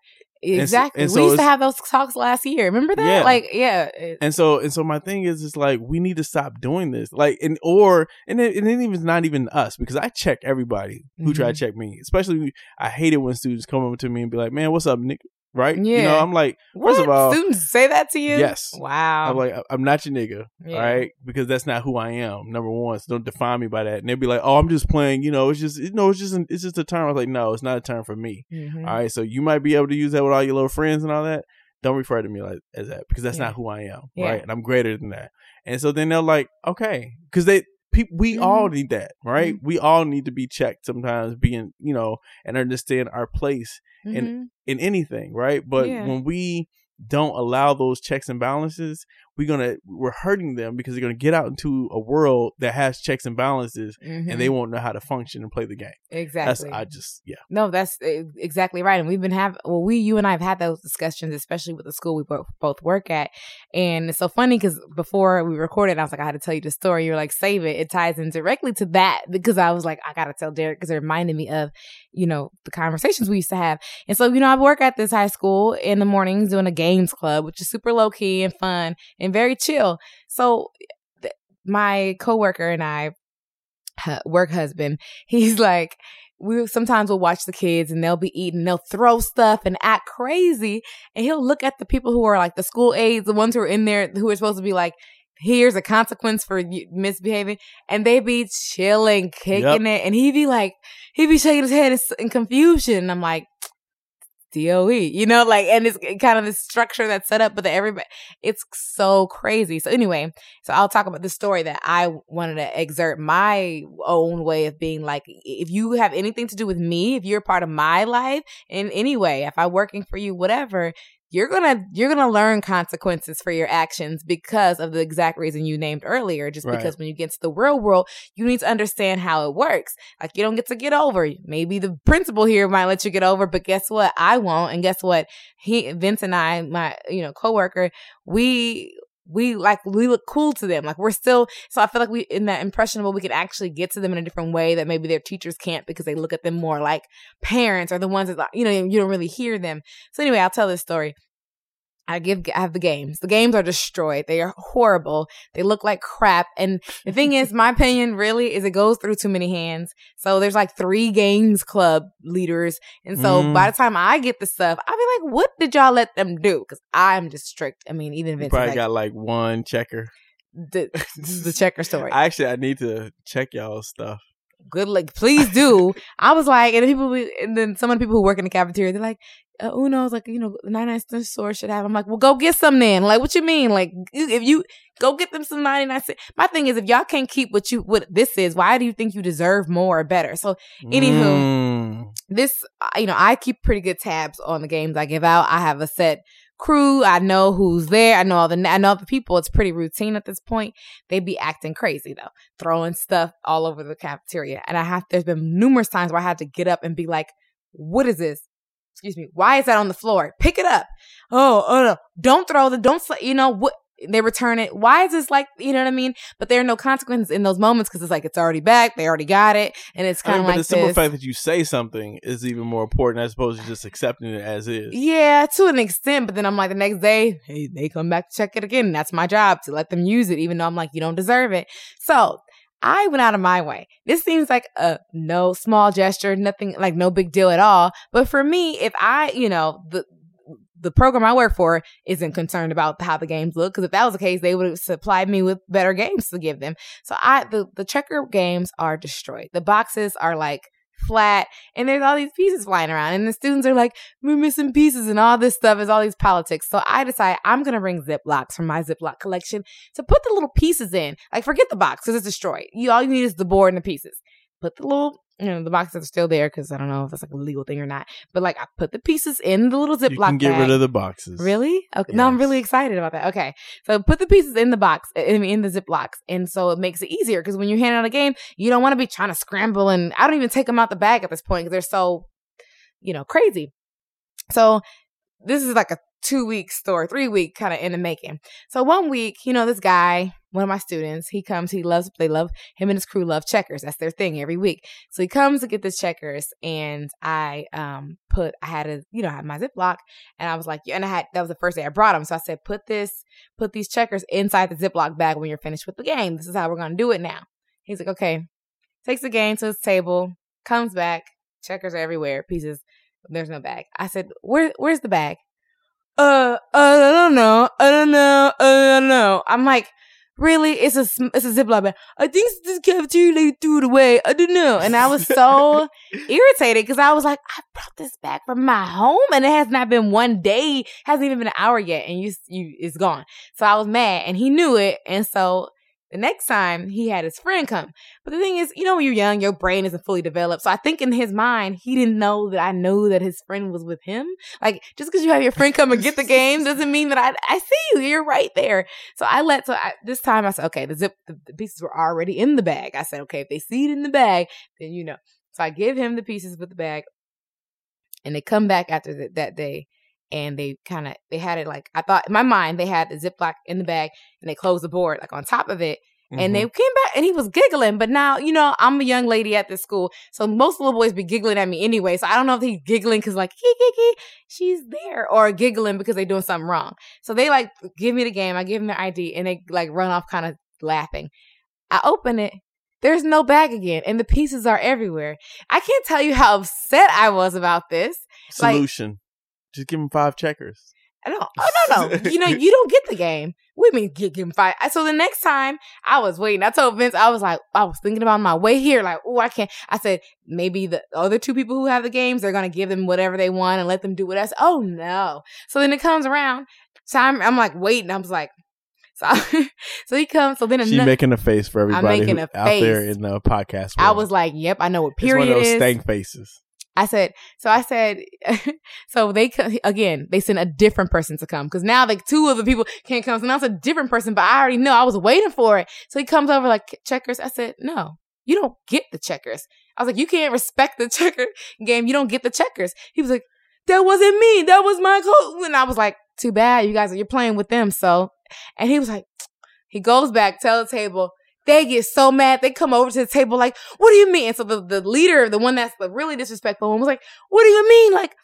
Exactly. and we so used to have those talks last year. Remember that? Yeah. Like, yeah. And so and so my thing is it's like we need to stop doing this. Like and or and it, and it even not even us because I check everybody who try to Mhm. check me. Especially I hate it when students come up to me and be like, "Man, what's up, Nick?" Right? You know, Yeah. I'm like, what? first of all, students say that to you? yes. Wow. I'm like, "I- I'm not your nigga, Yeah. all right? Because that's not who I am. Number one, so don't define me by that. And they'll be like, "Oh, I'm just playing." You know, it's just, you know, it's just, an, it's just a term. I was like, "No, it's not a term for me." Mhm. All right, so you might be able to use that with all your little friends and all that. Don't refer to me like as that because that's Yeah. not who I am, Yeah. right? And I'm greater than that. And so then they're like, okay, because they we Mhm. all need that, right? Mhm. We all need to be checked sometimes, being you know, and understand our place Mhm. in anything, right? But Yeah. when we don't allow those checks and balances, we're gonna we're hurting them because they're gonna get out into a world that has checks and balances, and they Mhm. won't know how to function and play the game. That's exactly. I just yeah. No, that's exactly right. And we've been have well, we, you and I have had those discussions, especially with the school we both, both work at. And it's so funny because before we recorded, I was like, I had to tell you the story. You're like, save it. It ties in directly to that because I was like, I got to tell Derek because it reminded me of, you know, the conversations we used to have. And so, you know, I work at this high school in the mornings doing a games club, which is super low key and fun and very chill. So th- my coworker and I, work husband, he's like, we sometimes will watch the kids and they'll be eating, they'll throw stuff and act crazy. And he'll look at the people who are like the school aides, the ones who are in there who are supposed to be like, here's a consequence for misbehaving. And they be chilling, kicking it. And he'd be like, he'd be shaking his head in, in confusion. And I'm like, DOE, you know, like, and it's kind of the structure that's set up, but the everybody, it's so crazy. So anyway, so I'll talk about the story that I wanted to exert my own way of being like, if you have anything to do with me, if you're part of my life in any way, if I'm working for you, whatever, you're gonna you're gonna learn consequences for your actions because of the exact reason you named earlier. Just Right. because when you get to the real world, you need to understand how it works. Like you don't get to get over. Maybe the principal here might let you get over, but guess what? I won't. And guess what? He Vince and I, my you know coworker, we we like we look cool to them. Like we're still so I feel like we in that impressionable we can actually get to them in a different way that maybe their teachers can't because they look at them more like parents or the ones that you know you don't really hear them. So anyway, I'll tell this story. I give I have the games. The games are destroyed. They are horrible. They look like crap. And the thing is, my opinion really is it goes through too many hands. So there's like three games club leaders. And so Mm. by the time I get the stuff, I'll be like, what did y'all let them do? Because I'm just strict. I mean, even Vince probably like, got like one checker. the, this is the checker story. Actually, I need to check y'all stuff. Good luck. Please do. I was like, and people, be- and then some of the people who work in the cafeteria, they're like, uh, Uno's like, you know, the 99 cent store should have. I'm like, well, go get some then. Like, what you mean? Like, if you go get them some 99 cent. My thing is, if y'all can't keep what you, what this is, why do you think you deserve more or better? So Anywho. Mm. this, uh, you know, I keep pretty good tabs on the games I give out. I have a set crew. I know who's there. I know all the, I know the people. It's pretty routine at this point. They be acting crazy though, throwing stuff all over the cafeteria. And I have, there's been numerous times where I had to get up and be like, what is this? Excuse me. Why is that on the floor? Pick it up. Oh, oh no. Don't throw the, don't, sl- you know, what, they return it. Why is this like, you know what I mean? But there are no consequences in those moments because it's like, it's already back. They already got it. And it's I kind mean, of but like the simple this. fact that you say something is even more important as opposed to just accepting it as is. Yeah, to an extent, but then I'm like the next day, hey, they come back to check it again. That's my job to let them use it, even though I'm like, you don't deserve it. So I went out of my way. This seems like a no small gesture, nothing like no big deal at all. But for me, if I, you know, the the program I work for isn't concerned about how the games look. Because if that was the case, they would have supplied me with better games to give them. So I the the checker games are destroyed. The boxes are like flat and there's all these pieces flying around and the students are like we're missing pieces and all this stuff is all these politics. So i decide i'm gonna bring ziplocs from my ziploc collection to put the little pieces in. Like forget the box because it's destroyed. You all you need is the board and the pieces. Put the little you know, the boxes are still there because I don't know if it's like a legal thing or not. But like, I put the pieces in the little You Ziploc can get bag. rid of the boxes. Really? Okay. No, I'm Yes. really excited about that. Okay. So put the pieces in the box, I mean, in the Ziplocs. And so it makes it easier because when you hand out a game, you don't want to be trying to scramble. And I don't even take them out the bag at this point because they're so, you know, crazy. So this is like a two week story, three week kind of in the making. So one week, you know, this guy, one of my students, he comes, he loves, they love, him and his crew love checkers. That's their thing every week. So he comes to get the checkers and I, um, put, I had a, you know, I had my Ziploc and I was like, and I had, that was the first day I brought him. So I said, put this, put these checkers inside the Ziploc bag when you're finished with the game. This is how we're going to do it now. He's like, okay. Takes the game to his table, comes back, checkers are everywhere, pieces. There's no bag. I said, where, where's the bag? Uh, I don't know. I don't know. I don't know. I'm like, really? It's a, it's a Ziploc bag. I think this cafeteria lady threw it away. I don't know. And I was so irritated because I was like, I brought this back from my home and it has not been one day, hasn't even been an hour yet, and you you it's gone. So I was mad and he knew it, and so the next time he had his friend come. But the thing is, you know, when you're young, your brain isn't fully developed. So I think in his mind, he didn't know that I knew that his friend was with him. Like just because you have your friend come and get the game doesn't mean that I I see you. You're right there. So I let so I, this time I said, okay, the zip the, the pieces were already in the bag. I said, okay, if they see it in the bag, then you know. So I give him the pieces with the bag, and they come back after the, that day, and they kind of they had it like I thought in my mind they had the Ziploc in the bag, and they closed the board like on top of it, and they Mhm. came back and he was giggling. But now you know I'm a young lady at this school, so most little boys be giggling at me anyway. So I don't know if he's giggling because like hee hee hee, she's there, or giggling because they're doing something wrong. So they like give me the game, I give them the ID, and they like run off kind of laughing. I open it. There's no bag again, and the pieces are everywhere. I can't tell you how upset I was about this. like- Solution. Just give him five checkers. I don't. Oh no, no. You know, you don't get the game. We mean get give him five. So the next time I was waiting, I told Vince, I was like, I was thinking about my way here, like, oh, I can't. I said maybe the other two people who have the games, they're gonna give them whatever they want and let them do what said. Oh no. So then it comes around. So I'm, I'm like waiting. I was like, so, so he comes. So then She's another, making a face for everybody making who- a out there in the podcast. I was like, yep, I know what it's one period of those is. stank faces. I said, so I said, so they again, they sent a different person to come because now like two of the people can't come. So now it's a different person, but I already know I was waiting for it. So he comes over like checkers. I said, no, you don't get the checkers. I was like, you can't respect the checker game. You don't get the checkers. He was like, that wasn't me. That was my coach. And I was like, too bad. You guys are, you're playing with them. So, and he was like, he goes back, tell the table, they get so mad. They come over to the table like, what do you mean? And so the, the leader, the one that's the really disrespectful one was like, what do you mean? Like,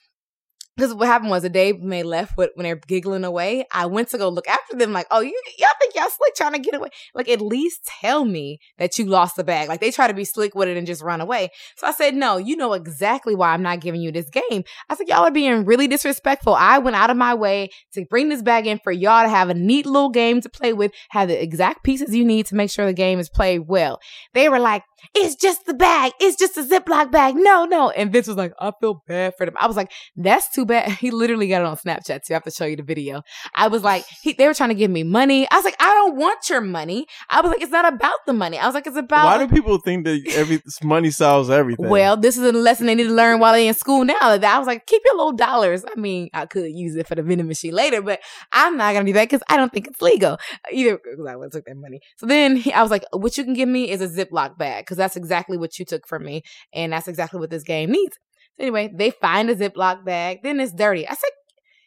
because what happened was the day when they left when they're giggling away, I went to go look after them like, oh, you, y'all think y'all slick trying to get away? Like, at least tell me that you lost the bag. Like, they try to be slick with it and just run away. So I said, no, you know exactly why I'm not giving you this game. I said, y'all are being really disrespectful. I went out of my way to bring this bag in for y'all to have a neat little game to play with, have the exact pieces you need to make sure the game is played well. They were like, it's just the bag. It's just a Ziploc bag. No, no. And Vince was like, I feel bad for them. I was like, that's too bad. He literally got it on Snapchat too. I have to show you the video. I was like, he, they were trying to give me money. I was like, I don't want your money. I was like, it's not about the money. I was like, it's about. Why do people think that every money solves everything? Well, this is a lesson they need to learn while they're in school now. That I was like, keep your little dollars. I mean, I could use it for the vending machine later, but I'm not gonna do that because I don't think it's legal either. Because I would have took that money. So then he, I was like, what you can give me is a Ziploc bag because that's exactly what you took from me, and that's exactly what this game needs. So anyway, they find a Ziploc bag. Then it's dirty. I said.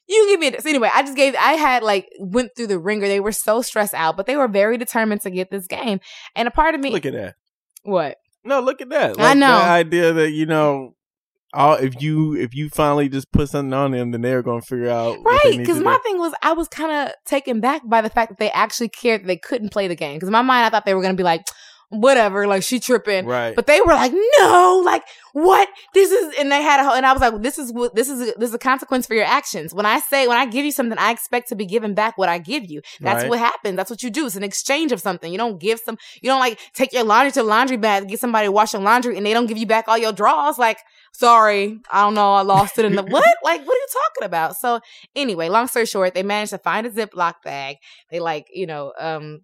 You give me this. Anyway, I just gave, I had like, went through the ringer. They were so stressed out, but they were very determined to get this game. And a part of me, look at that. what? No, look at that. I know. the idea that you know, all if you if you finally just put something on them, then they're going to figure out Right, because my do. thing was I was kind of taken back by the fact that they actually cared that they couldn't play the game. Because in my mind, I thought they were gonna be like, whatever, like she tripping. right. But they were like, no, like what? This is, and they had a whole, and I was like, this is what, this is, a, this is a consequence for your actions. When I say, when I give you something, I expect to be given back what I give you. That's Right. what happens. That's what you do. It's an exchange of something. You don't give some, you don't like take your laundry to the laundry bag, get somebody to wash your laundry, and they don't give you back all your draws. Like, sorry, I don't know, I lost it in the what? Like, what are you talking about? So anyway, long story short, they managed to find a Ziploc bag. They like, you know, um,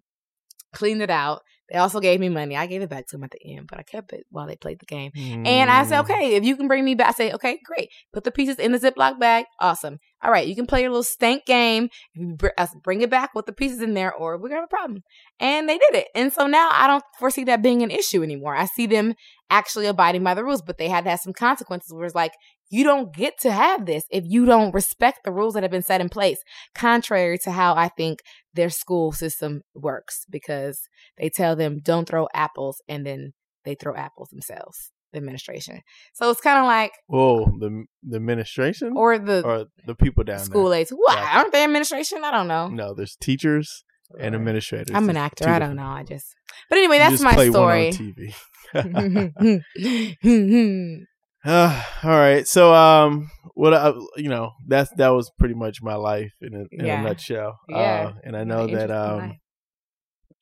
cleaned it out. They also gave me money. I gave it back to them at the end, but I kept it while they played the game. And I said, Mm. okay, if you can bring me back, I say, okay, great. Put the pieces in the Ziploc bag. Awesome. All right, you can play your little stank game. If you br- us- bring it back with the pieces in there, or we're gonna have a problem. And they did it. And so now I don't foresee that being an issue anymore. I see them actually abiding by the rules, but they had to have some consequences where it's like, you don't get to have this if you don't respect the rules that have been set in place, contrary to how I think their school system works, because they tell them don't throw apples and then they throw apples themselves, the administration. So it's kind of like, Whoa, the the administration or the or the people down school aides. What? Gotcha. Aren't they administration? I don't know. No, there's teachers and administrators. I'm an actor. I don't know. I just. But anyway, You that's my play one on story. TV. Uh, all right. So, um, what I, you know, that's that was pretty much my life in a, in Yeah. a nutshell. Yeah. Uh, and I know that, um, life.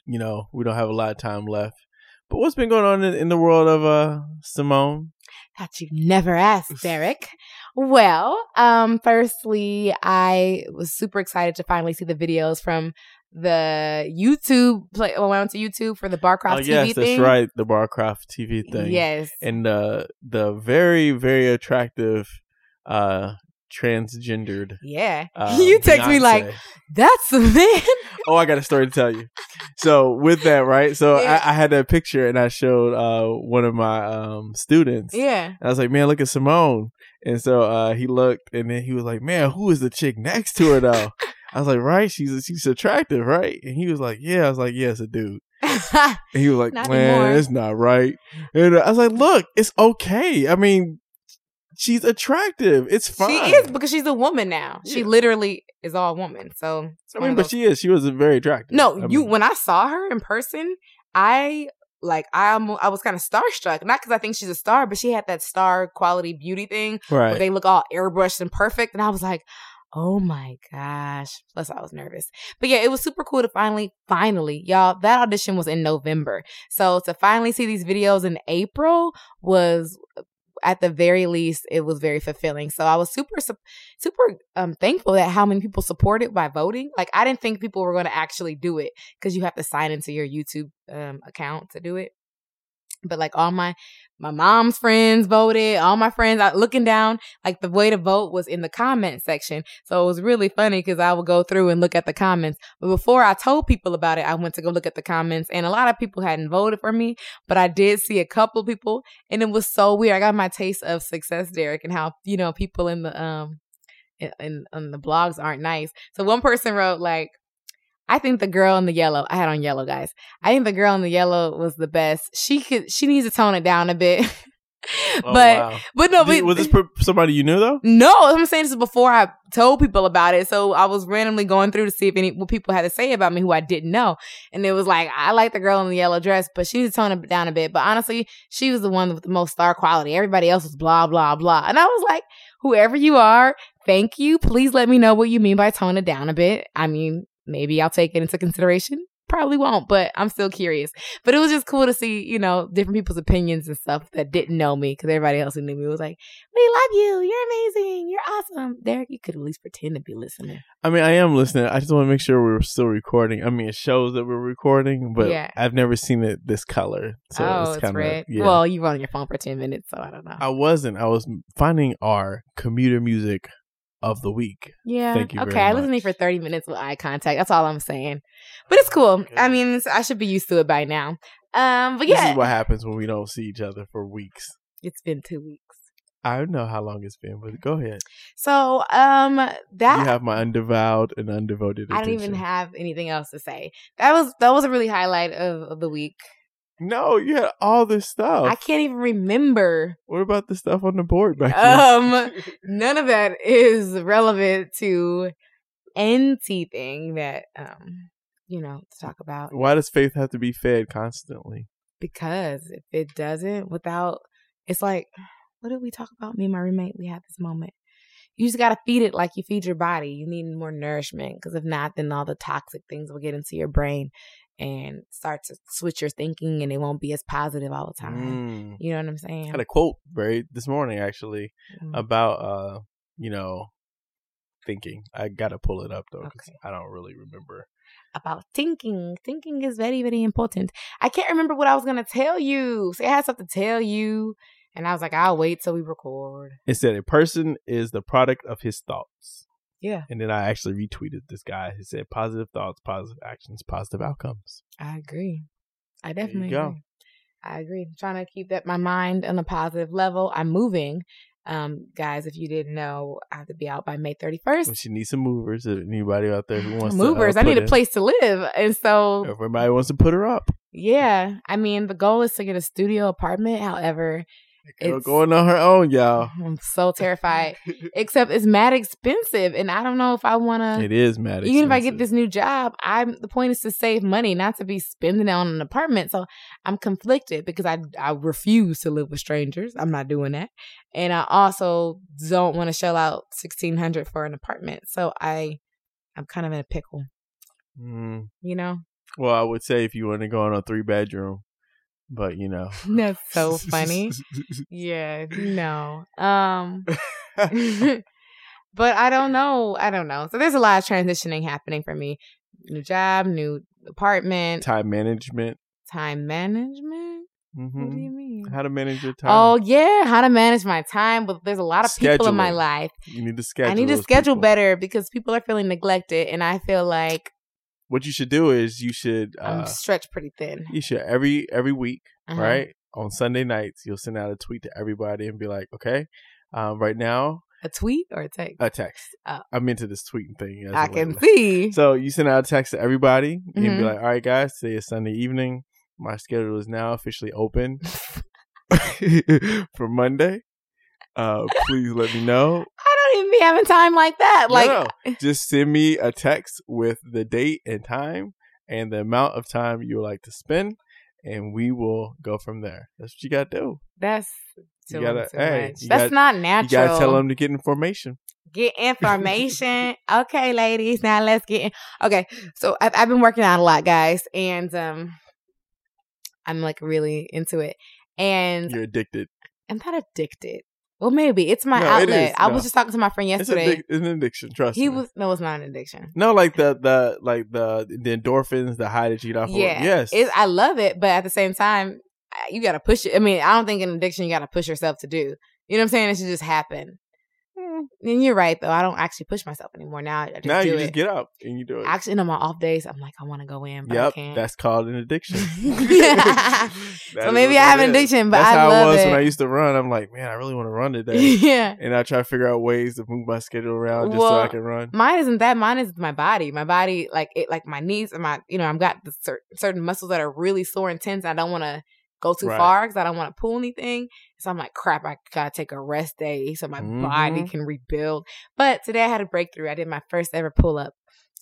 you know, we don't have a lot of time left. But what's been going on in, in the world of uh Simone? that you never asked, Derek. Well, um, firstly, I was super excited to finally see the videos from the YouTube play. When I went to YouTube for the Barcroft oh TV yes, that's thing. right, the Barcroft TV thing. Yes. and uh, the very very attractive uh transgendered. Yeah. Uh, you text me like, that's the man. oh, I got a story to tell you. So with that, right? So Yeah. I, I had that picture and I showed uh one of my um students. yeah. And I was like, man, look at Simone. And so uh he looked and then he was like, man, who is the chick next to her though? I was like, right, she's she's attractive, right? And he was like, yeah. I was like, yeah, it's a dude. And he was like, man, anymore. it's not right. And I was like, look, it's okay. I mean, she's attractive. It's fine. she is because she's a woman now. She literally is all woman. So I mean, but those- she is. She was very attractive. No, I you. mean, When I saw her in person, I like I I was kind of starstruck. Not because I think she's a star, but she had that star quality beauty thing where right. they look all airbrushed and perfect, and I was like, oh my gosh. Plus, I was nervous, but yeah, it was super cool to finally, finally, y'all. That audition was in November, so to finally see these videos in April was. At the very least, it was very fulfilling. So I was super, super um, thankful that how many people supported by voting. Like I didn't think people were going to actually do it because you have to sign into your YouTube um, account to do it. But like all my my mom's friends voted, all my friends I, looking down, like the way to vote was in the comment section. So it was really funny because I would go through and look at the comments. But before I told people about it, I went to go look at the comments, and a lot of people hadn't voted for me, but I did see a couple people, and it was so weird. I got my taste of success, Derek, and how you know people in the um in, in on the blogs aren't nice. So one person wrote like. I think the girl in the yellow, I had on yellow guys. I think the girl in the yellow was the best. She could, she needs to tone it down a bit. Oh, but, wow. but no, Did- but was this somebody you knew though? no, I'm saying this is before I told people about it. So I was randomly going through to see if any what people had to say about me who I didn't know. And it was like, I like the girl in the yellow dress, but she needs to tone it down a bit. But honestly, she was the one with the most star quality. Everybody else was blah, blah, blah. And I was like, whoever you are, thank you. Please let me know what you mean by tone it down a bit. I mean, maybe I'll take it into consideration. Probably won't, but I'm still curious. But it was just cool to see, you know, different people's opinions and stuff that didn't know me because everybody else who knew me was like, we love you. You're amazing. You're awesome. Derek, you could at least pretend to be listening. I mean, I am listening. I just want to make sure we're still recording. I mean, it shows that we're recording, but Yeah. I've never seen it this color. So oh, it's it's, kind of red. yeah. Well, you were on your phone for 10 minutes, so I don't know. I wasn't. I was finding our commuter music of the week. yeah. thank you Okay. I listened to you for 30 minutes with eye contact. That's all I'm saying. But it's cool. Okay. I mean, I should be used to it by now. Um, but This yeah, is what happens when we don't see each other for weeks. it's been two weeks. I don't know how long it's been, but go ahead. So, um, that you have my undevowed and undevoted I don't even have anything else to say. That was that was a really highlight of, of the week. No, you had all this stuff. I can't even remember. what about the stuff on the board back? Um, none of that is relevant to anything that um, you know, to talk about. Why does faith have to be fed constantly? Because if it doesn't, without, it's like, what did we talk about? Me and my roommate, we had this moment. You just gotta feed it like you feed your body. You need more nourishment because if not, then all the toxic things will get into your brain and start to switch your thinking, and it won't be as positive all the time. Mm. You know what I'm saying? I had a quote very this morning actually Mm. about uh you know thinking. I gotta pull it up though because Okay. I don't really remember. about thinking. Thinking is very, very important. I can't remember what I was gonna tell you. So I had something to tell you, and I was like, I'll wait till we record. It said a person is the product of his thoughts. Yeah, And then I actually retweeted this guy. He said positive thoughts, positive actions, positive outcomes. I agree. I definitely go. agree. I agree. I'm trying to keep that my mind on a positive level. I'm moving. Um, guys, if you didn't know, I have to be out by May 31st. If she needs some movers, anybody out there who wants Movers, to, I uh, need put a place to live. And so everybody wants to put her up. yeah, I mean the goal is to get a studio apartment. However, Girl going on her own, y'all. I'm so terrified. Except it's mad expensive, and I don't know if I want to. it is mad. Even if I get this new job, I'm the point is to save money, not to be spending it on an apartment. So I'm conflicted because I I refuse to live with strangers. I'm not doing that, and I also don't want to shell out sixteen hundred for an apartment. So I I'm kind of in a pickle, Mm. you know. Well, I would say if you want to go on a three bedroom, but you know, That's so funny. yeah, no. Um. but I don't know. I don't know. So there's a lot of transitioning happening for me. New job, new apartment, time management. time management. What do you mean? How to manage your time? Oh yeah, how to manage my time. But there's a lot of people in my life. you need to schedule. I need to schedule people. better because people are feeling neglected, and I feel like What you should do is you should I'm uh, stretched pretty thin. you should every every week, Uh-huh. right? On Sunday nights, you'll send out a tweet to everybody and be like, okay, um, right now, A tweet or a text? a text. Oh. I'm into this tweeting thing. as I can see. So you send out a text to everybody and be Mhm. like, all right, guys, today is Sunday evening. My schedule is now officially open for Monday. Uh, please let me know. Be having time like that. Like, no. just send me a text with the date and time and the amount of time you would like to spend, and we will go from there. That's what you got to do. that's You gotta- hey, much. you That's gotta- not natural. You got to tell them to get information. Get information. okay, ladies. Now let's get in. Okay, so I've, I've been working out a lot, guys, and um, I'm like really into it, and You're addicted. I'm not addicted. Well, maybe it's my No, outlet. I No. was just talking to my friend It's, yesterday. addic- it's an addiction. Trust he me. was no, it's not an addiction. no like the the like the the endorphins, the high that you got. Yeah, Yes. It's, I love it, but at the same time, you got to push it. I mean, I don't think an addiction you got to push yourself to do. You know what I'm saying? It should just happen. And you're right, though. I don't actually push myself anymore. Now I just now you it. just get up and you do it. Actually, on my off days, I'm like, I want to go in, but I Yep, can't. that's called an addiction. So maybe I have an addiction, but that's I how love it was it. when I used to run. I'm like, man, I really want to run today, yeah. and I try to figure out ways to move my schedule around just so I can run. Mine isn't that. Mine is my body. My body, like it, like my knees and my, you know, I've got the cer- certain muscles that are really sore and tense. I don't want to go too Right. far because I don't want to pull anything. So I'm like, crap, I gotta take a rest day so my body Mhm. can rebuild. But today I had a breakthrough. I did my first ever pull up,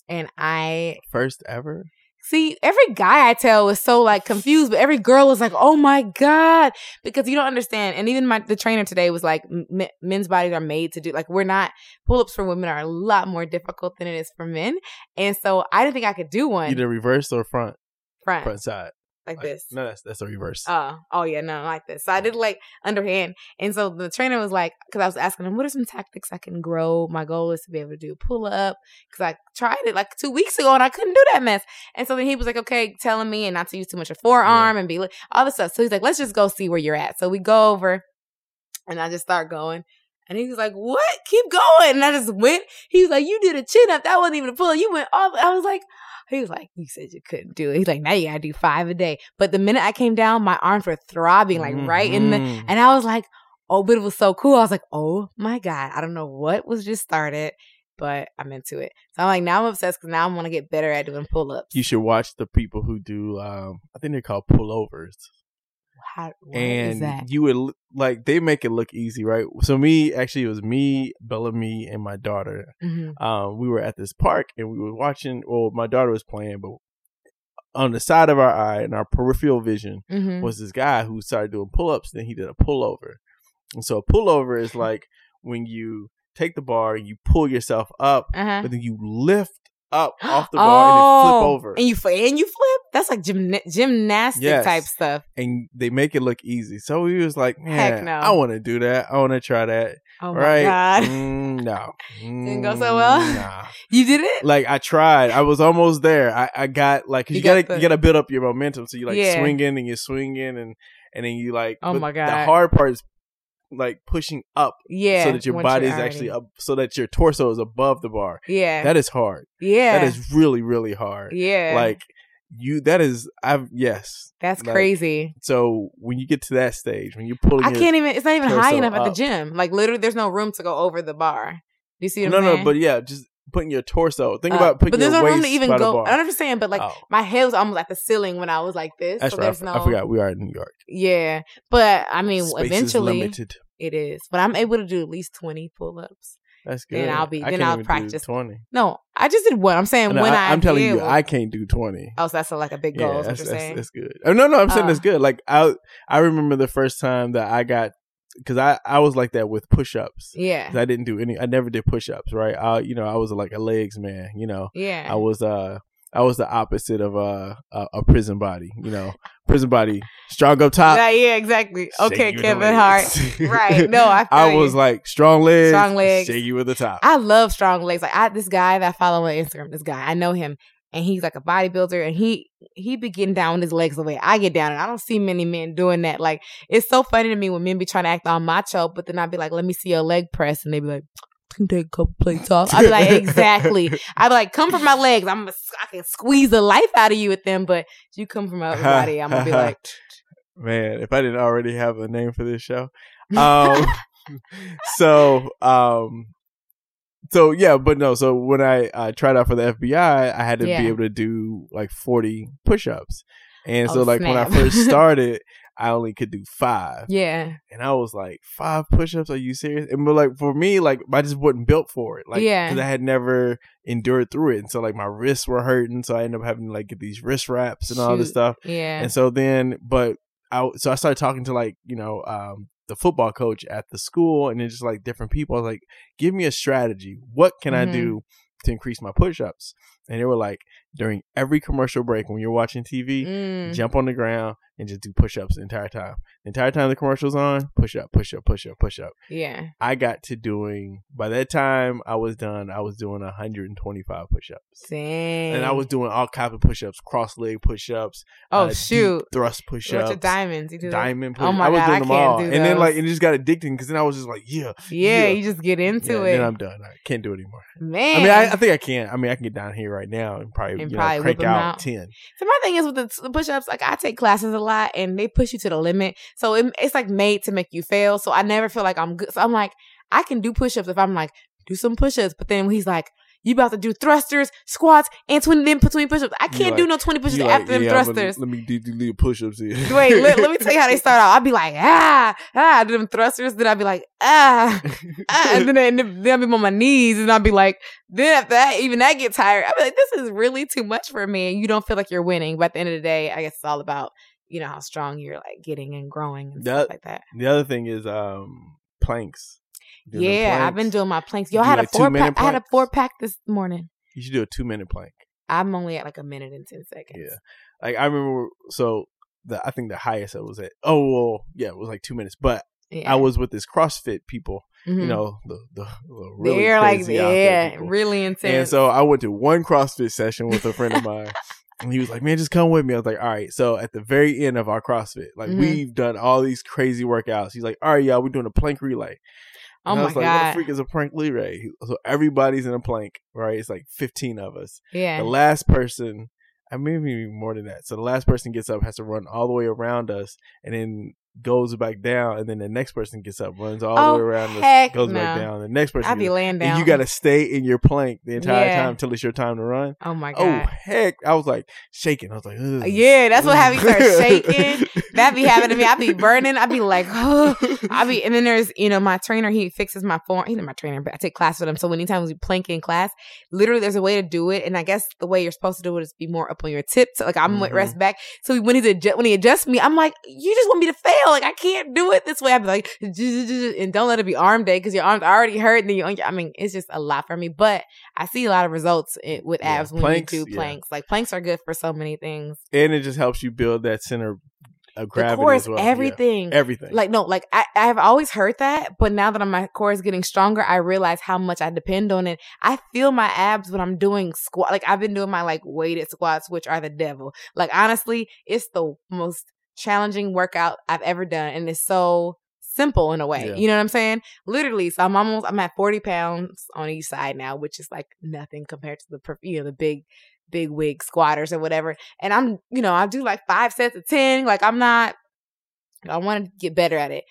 and I First ever. see every guy I tell was so like confused, but every girl was like, "Oh my god!" Because you don't understand. And even my the trainer today was like, "M- "Men's bodies are made to do like we're not pull ups for women are a lot more difficult than it is for men." And so I didn't think I could do one Either reverse or front, front, front side. Like, Like, this. No, that's that's a reverse. Oh, oh yeah, no, like this. So I did like underhand, and so the trainer was like, because I was asking him, what are some tactics I can grow? My goal is to be able to do a pull up because I tried it like two weeks ago and I couldn't do that mess. And so then he was like, okay, telling me and not to use too much of forearm and be like all this stuff. So he's like, let's just go see where you're at. So we go over, and I just start going. And he was like, "What? Keep going!" And I just went. He was like, "You did a chin up. That wasn't even a pull. You went off." I was like, "He was like, you said you couldn't do it." He's like, "Now you gotta do five a day." But the minute I came down, my arms were throbbing like right in the, Mhm. and I was like, "Oh!" But it was so cool. I was like, "Oh my god!" I don't know what was just started, but I'm into it. So I'm like, now I'm obsessed because now I'm gonna get better at doing pull ups. You should watch the people who do. Um, I think they're called pullovers. How, and that? you would like they make it look easy, right? So me, actually, it was me, Bellamy, and my daughter. Mhm. Um, we were at this park and we were watching. Well, my daughter was playing, but on the side of our eye and our peripheral vision Mhm. was this guy who started doing pull ups. Then he did a pullover, and so a pullover is like when you take the bar and you pull yourself up, Uh-huh. but then you lift up off the bar and then flip Oh, over. and you and you flip. That's like gymna- gymnastic Yes. type stuff. and they make it look easy. So he was like, Heck "Man, no. I want to do that. I want to try that." Oh my right? god. Mm, no, Didn't go so well? Mm, Nah. You did it? Like I tried, I was almost there. I, I got like 'cause You you, gotta got the- you gotta build up your momentum. So you like Yeah. swinging and you're swinging and and then you like. Oh my The hard part is like pushing up Yeah. so that your body is actually up, so that your torso is above the bar. Yeah. That is hard. yeah. That is really really hard. Yeah. Like you, that is I've yes. that's like, crazy. So when you get to that stage, when you're pulling, I can't even. It's not even high enough at the gym. Like literally, there's no room to go over the bar. Do you see what No, I'm no, saying? but yeah, just putting your torso. Think Uh, about putting but there's your no waist room to even go. I don't understand, but like Oh. my head was almost at the ceiling when I was like this. That's so right. I no. I forgot we are in New York. Yeah, but I mean, Space is eventually limited. it is. But I'm able to do at least 20 pull ups. That's good. Then I'll be- I then I'll practice. twenty. No, I just did one. I'm saying No, when I, I, am telling you, I can't do twenty. Oh, so that's a, like a big goal. yeah, what that's, that's, that's good. Oh, no, no, I'm saying Uh. that's good. Like I, I remember the first time that I got because I, I was like that with push-ups. yeah, 'Cause I didn't do any. I never did push-ups. Right. I, you know, I was like a legs man. You know, yeah. I was uh. I was the opposite of uh, a a prison body, you know. Prison body, strong up top. yeah, yeah, exactly. Okay, Kevin the Hart. Right. No, I feel I you. was like strong legs, Strong legs. shake you with the top. I love strong legs. Like I, this guy that I follow on Instagram, this guy, I know him, and he's like a bodybuilder, and he he be getting down with his legs the way I get down, and I don't see many men doing that. Like it's so funny to me when men be trying to act all macho, but then I'd be like, "Let me see your leg press," and they be like. Can take a couple plates off. I'd be like, exactly. I'd be like, come from my legs. I'm, a, I can squeeze the life out of you with them, but you come from my body. I'm gonna be like, Man, if I didn't already have a name for this show. Um so um so yeah, but no, so when I uh, tried out for the FBI, I had to Yeah. be able to do like 40 push-ups. And so Oh, like when I first started, I only could do 5. yeah, And I was like, 5 push-ups? Are you serious? And but like for me, like I just wasn't built for it. Like Yeah. cuz I had never endured through it. And so like my wrists were hurting, so I ended up having to like get these wrist wraps and all this stuff. yeah, And so then, but I so I started talking to like you know um, the football coach at the school, and then just like different people. I was like, "Give me a strategy. What can Mhm. I do to increase my push-ups?" And they were like, during every commercial break when you're watching TV, Mm. jump on the ground and just do push-ups the entire time. The entire time the commercial's on, push up, push up, push up, push up. yeah. I got to doing by that time I was done. I was doing 125 push-ups. Dang. And I was doing all kinds of push-ups, cross-leg push-ups, oh uh, shoot, thrust What's push-ups, diamonds? You do diamond push. Oh my I was God, doing I them can't all, do and then like it just got addicting because then I was just like, yeah, Yeah, yeah. you just get into Yeah, it. Then I'm done. I can't do it anymore. Man. I mean, I, I think I can. I mean, I can get down here right now and probably, And you probably know, whip crank 'em out, out. ten. so my thing is with the, the push-ups, like I take classes a lot and they push you to the limit. So it, it's like made to make you fail. So I never feel like I'm good. So I'm like, I can do push-ups if I'm like, do some push-ups. But then he's like, you about to do thrusters, squats, and 20 then between push-ups. I can't do no 20 push-ups You after them yeah, gonna- thrusters. let me do, do little push-ups here. Wait, let, let me tell you how they start out. I'd be like, ah, ah, do them thrusters. Then I'd be like, ah, ah, and then, and then I'd be on my knees, and I'd be like, then after that, even that gets tired. I'd be like, this is really too much for me. And you don't feel like you're winning. But at the end of the day, I guess it's all about, you know, how strong you're like getting and growing and That- stuff like that. the other thing is um planks. Yeah, I've been doing my planks. Yo, You I had do a like four pack. I had a four pack this morning. You should do a two-minute plank. I'm only at like a minute and ten seconds. Yeah. Like I remember, so the I think the highest I was at. Oh well, yeah, it was like two minutes. But Yeah. I was with this CrossFit people. You Mhm. know, the the, the really they're like, crazy out there yeah, really intense. And so I went to one CrossFit session with a friend of mine. And he was like, man, just come with me. I was like, all right. So at the very end of our CrossFit, like Mhm. we've done all these crazy workouts. He's like, all right, y'all, we're doing a plank relay. Oh And I oh my was like, what god, the freak is a plank relay? So everybody's in a plank, right? It's like 15 of us. yeah, The last person, I mean, maybe more than that. So the last person gets up, has to run all the way around us, and then goes back down, and then the next person gets up, runs all Oh, the way around us, goes back down. The next person, I'd be laying and down. you got to stay in your plank the entire Yeah. time until it's your time to run. Oh my oh, god! Oh heck! I was like shaking. I was like, Ugh. Yeah, that's what have me start shaking. That be happening to me. I be burning. I be like, oh. I be, and then there's, you know, my trainer. He fixes my form. He's not my trainer, but I take class with him. So anytime we plank in class, literally, there's a way to do it. And I guess the way you're supposed to do it is be more up on your tips. Like I'm Mhm. rest back. So when he's adjust, when he adjusts me, I'm like, you just want me to fail. Like I can't do it this way. Be like, and don't let it be arm day because your arms already hurt. And then you, I mean, it's just a lot for me. But I see a lot of results i- with Yeah, abs when you do yeah. planks. Like planks are good for so many things. and it just helps you build that center a the core is well. Yeah. everything. Everything. Like no, like I, I have always heard that, but now that my core is getting stronger, I realize how much I depend on it. I feel my abs when I'm doing squat. Like I've been doing my like weighted squats, which are the devil. Like honestly, it's the most challenging workout I've ever done, and it's so simple in a way. Yeah. You know what I'm saying? Literally, so I'm almost I'm at 40 pounds on each side now, which is like nothing compared to the you know the big big wig squatters or whatever. And I'm you know I do like five sets of ten. Like I'm not. I want to get better at it.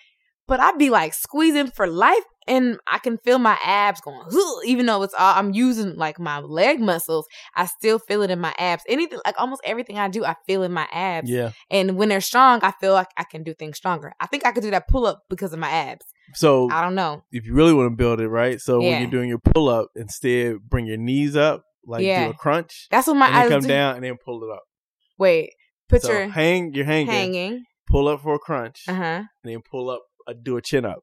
But I'd be like squeezing for life and I can feel my abs going, even though it's all, I'm using like my leg muscles, I still feel it in my abs. Anything, like almost everything I do, I feel in my abs. yeah. And when they're strong, I feel like I can do things stronger. I think I could do that pull up because of my abs. So I don't know. if you really want to build it, right? So when you're doing your pull up, instead bring your knees up, like Yeah. do a crunch, That's what my eyes come do. down and then pull it up. Wait, put so your hang, you're hanging, hanging. pull up for a crunch, Uh huh. and then pull up, uh, do a chin up.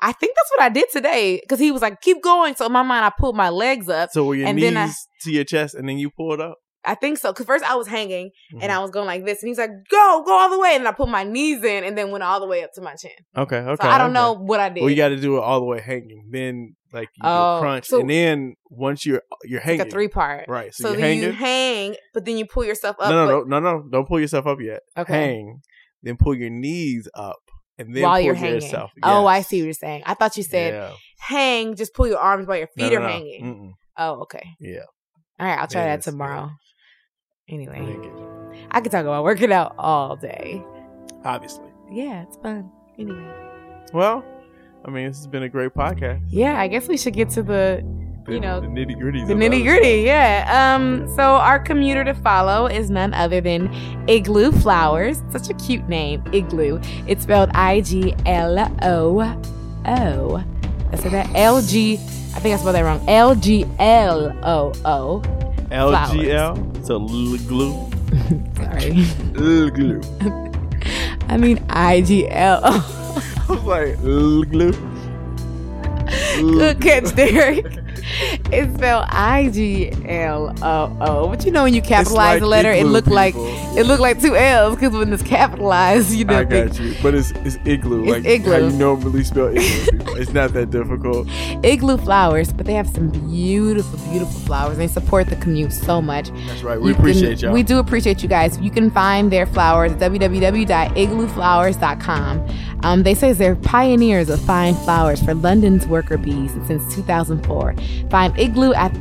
I think that's what I did today because he was like, keep going. So in my mind, I pulled my legs up. So your And knees then I- to your chest, and then you pull it up. I think so. Cause first I was hanging and Mhm. I was going like this, and he's like, "Go, go all the way," and I put my knees in, and then went all the way up to my chin. Okay, okay. so I don't okay. know what I did. Well, you got to do it all the way hanging. Then like you Oh, crunch, so- and then once you're you're It's hanging, like a three part. right? So, So, you're then hanging. you hang, but then you pull yourself up. no, no, but- no, no, no! Don't pull yourself up yet. Okay. Hang, then pull your knees up, and then while pull you're hanging. yourself. Oh, I see what you're saying. I thought you said yeah. hang, just pull your arms while your feet no, are no. hanging. Mm-mm. Oh, okay. Yeah. All right, I'll try Yes, that tomorrow. Anyway, didn't get you. I could talk about working out all day. Obviously. Yeah, it's fun. Anyway, Well, I mean, this has been a great podcast. yeah, I guess we should get to the You know, the nitty gritty. The nitty gritty, yeah. Um, so our commuter to follow is none other than Igloo Flowers. Such a cute name, Igloo. It's spelled I G L O O. I said that L G. I think I spelled that wrong. L G L O O. LGL. So l- glue. Sorry. L glue. I mean I G L O. I was like l glue. Good catch, Derek. It's spelled I G L O O. But you know when you capitalize like the letter, it looked like it looked like two L's because when it's capitalized, you know. I got you, but it's it's igloo, It's like igloo. how you normally spell igloo. it's not that difficult. Igloo flowers, but they have some beautiful, beautiful flowers. They support the commute so much. That's right. We You appreciate can- y'all. We do appreciate you guys. You can find their flowers at www.iglooflowers.com. Um, they say they're pioneers of fine flowers for London's worker bees since 2004. Find Igloo at,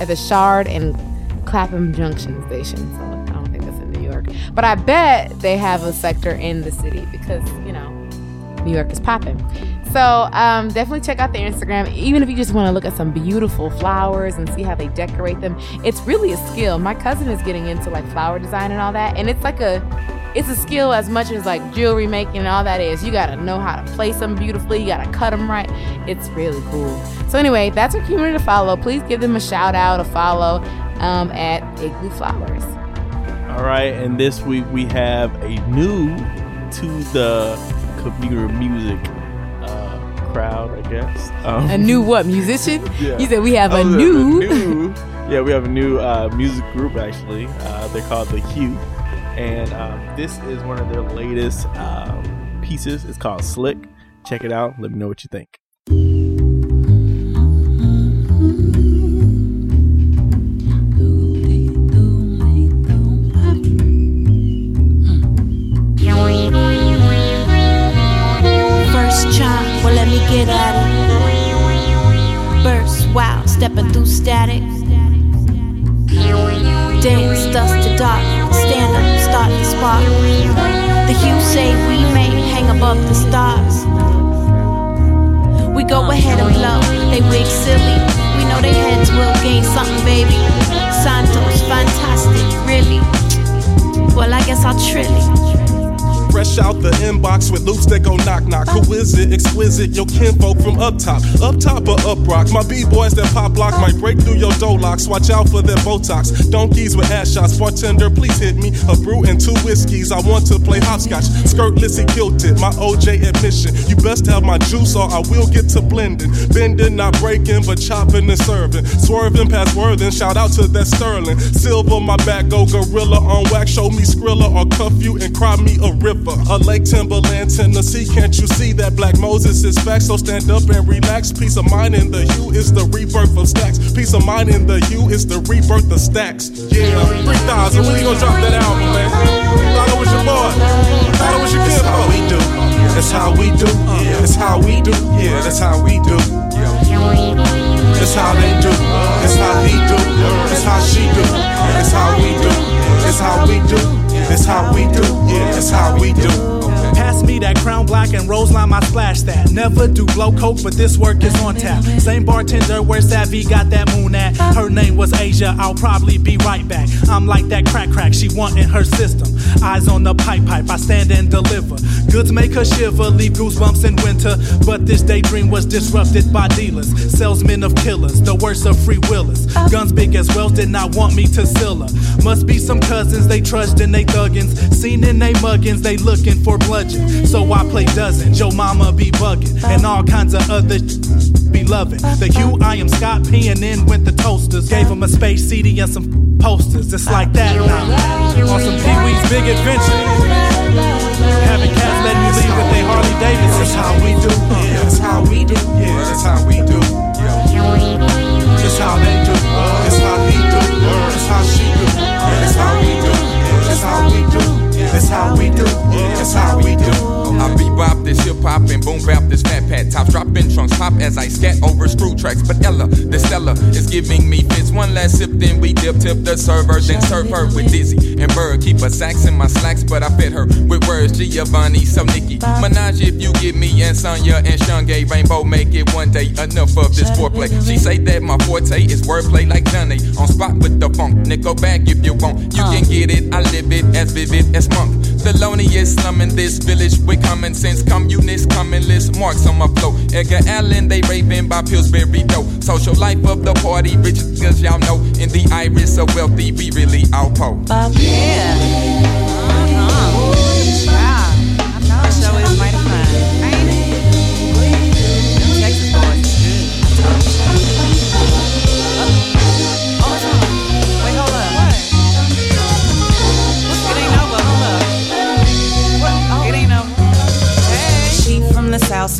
at the Shard and Clapham Junction station. So I don't think that's in New York. But I bet they have a sector in the city because, you know, New York is popping. So um, definitely check out their Instagram. Even if you just want to look at some beautiful flowers and see how they decorate them, it's really a skill. My cousin is getting into like flower design and all that, and it's like a it's a skill as much as like jewelry making and all that is. You gotta know how to place them beautifully. You gotta cut them right. It's really cool. So anyway, that's our commuter to follow. Please give them a shout out, a follow um, at Igloo Flowers. All right, and this week we have a new to the commuter music uh, crowd, I guess. Um, A new what musician? Yeah. You said we have Oh, a the new. new- yeah, we have a new uh, music group actually. Uh, they're called The Hue, and um, this is one of their latest um, pieces. It's called Slick. Check it out. Let me know what you think. First chop, well let me get at it. Burst, wow, stepping through static. Dance, dust to dark, stand up, start the spark. The hue say we may hang above the stars. We go ahead and blow, they wig silly. We know their heads will gain something, baby. Santos, fantastic, really. Well, I guess I'll trill it. Fresh out the inbox with loops that go knock knock. Who exquisite, exquisite. Your kinfolk from up top, up top or up rocks. My b-boys that pop lock might break through your dough locks. Watch out for their Botox. Donkeys with ass shots. Bartender, please hit me a brew and two whiskeys. I want to play hopscotch. Skirtless and kilted. My OJ admission. You best have my juice or I will get to blending. Bending, not breaking, but chopping and serving. Swerving past worthing. Shout out to that Sterling. Silver, my back go gorilla on wax. Show me Skrilla or cuff you and cry me a river. A Lake Timberland, Tennessee. Can't you see that Black Moses is back? So stand up and relax. Peace of mind in the hue is the rebirth of stacks. Peace of mind in the hue is the rebirth of stacks. Yeah, 3000. When you gonna drop that album, man? Thought it was your boy. Thought it was your kid. how we do. That's how we do. That's how we do. Yeah, that's how we do. That's how they do. That's how he do. That's how she do. That's how we do. That's how we do. That's how we do. Yeah, that's how we do. Pass me that crown black and rose line my splash that. Never do blow coke, but this work is on tap. Same bartender where Savvy got that moon at. Her name was Asia, I'll probably be right back. I'm like that crack crack she want in her system. Eyes on the pipe pipe, I stand and deliver. Goods make her shiver, leave goosebumps in winter. But this daydream was disrupted by dealers, salesmen of killers, the worst of free willers. Guns big as wells did not want me to seal her. Must be some cousins, they trudged in they thuggins. Seen in they muggins, they looking for bludgeon. So I play dozens, yo mama be bugging. And all kinds of other be loving. The hue I am Scott peeing in with the toasters. Gave him a space CD and some posters. just like that now. On some Pee Wee's Big Adventure. Having cats let me leave with their Harley Davidson. That's how we do. Yeah, that's how we do. Yeah, that's how we do. That's how they do. That's how he do. That's how she do. That's how we do. That's how we do. That's how we do. That's how we do. I bebop this hip hop and boom bap this fat pat. Tops dropping trunks pop as I scat over screw tracks. But Ella, the Stella, is giving me fits. One last sip, then we dip, tip the server, then serve her with Dizzy and Bird. Keep a sax in my slacks, but I fit her with words. Giovanni, so Nikki. Menage if you get me and Sonya and Shange. Rainbow make it one day. Enough of this foreplay. She say that my forte is wordplay like Johnny. On spot with the funk. Nickel back if you want. You uh. can get it. I live it as vivid as monk. Thelonious slumming this village with common sense. Communists coming list marks on my flow. Edgar Allan, they raving by Pillsbury dough. Social life of the party, rich cause y'all know. In the iris of wealthy, we really outpo. Yeah.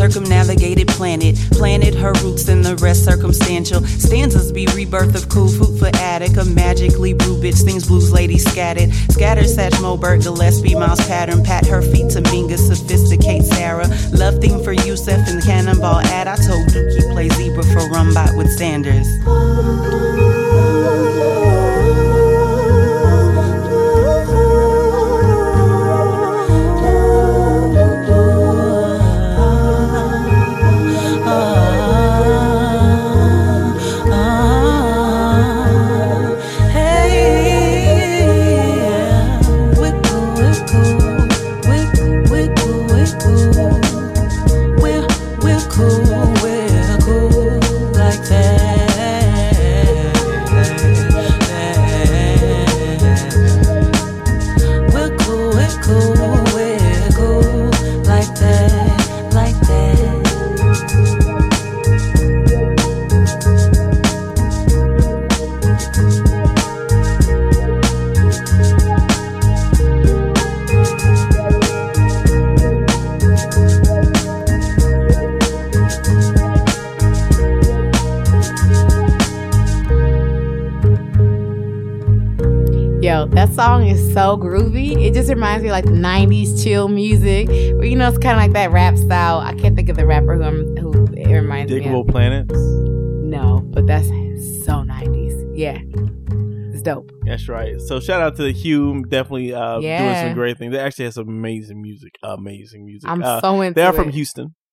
Circumnavigated planet. Planted her roots in the rest circumstantial. Stanzas be rebirth of cool food for attic. A magically brew bitch things blues lady scattered. Scattered Satch Moberg, Gillespie, Miles Pattern. Pat her feet to Minga, sophisticate Sarah. Love theme for Yusef and Cannonball ad. I told Dookie play zebra for Rumbot with Sanders. So groovy. It just reminds me of like the 90s chill music. Where you know it's kind of like that rap style. I can't think of the rapper who I'm, who it reminds me Digable of. Planets. No, but that's so 90s. Yeah. It's dope. That's right. So shout out to the Hue. definitely uh, doing some great things. They actually have some amazing music, amazing music. I'm Uh, so into They are from it.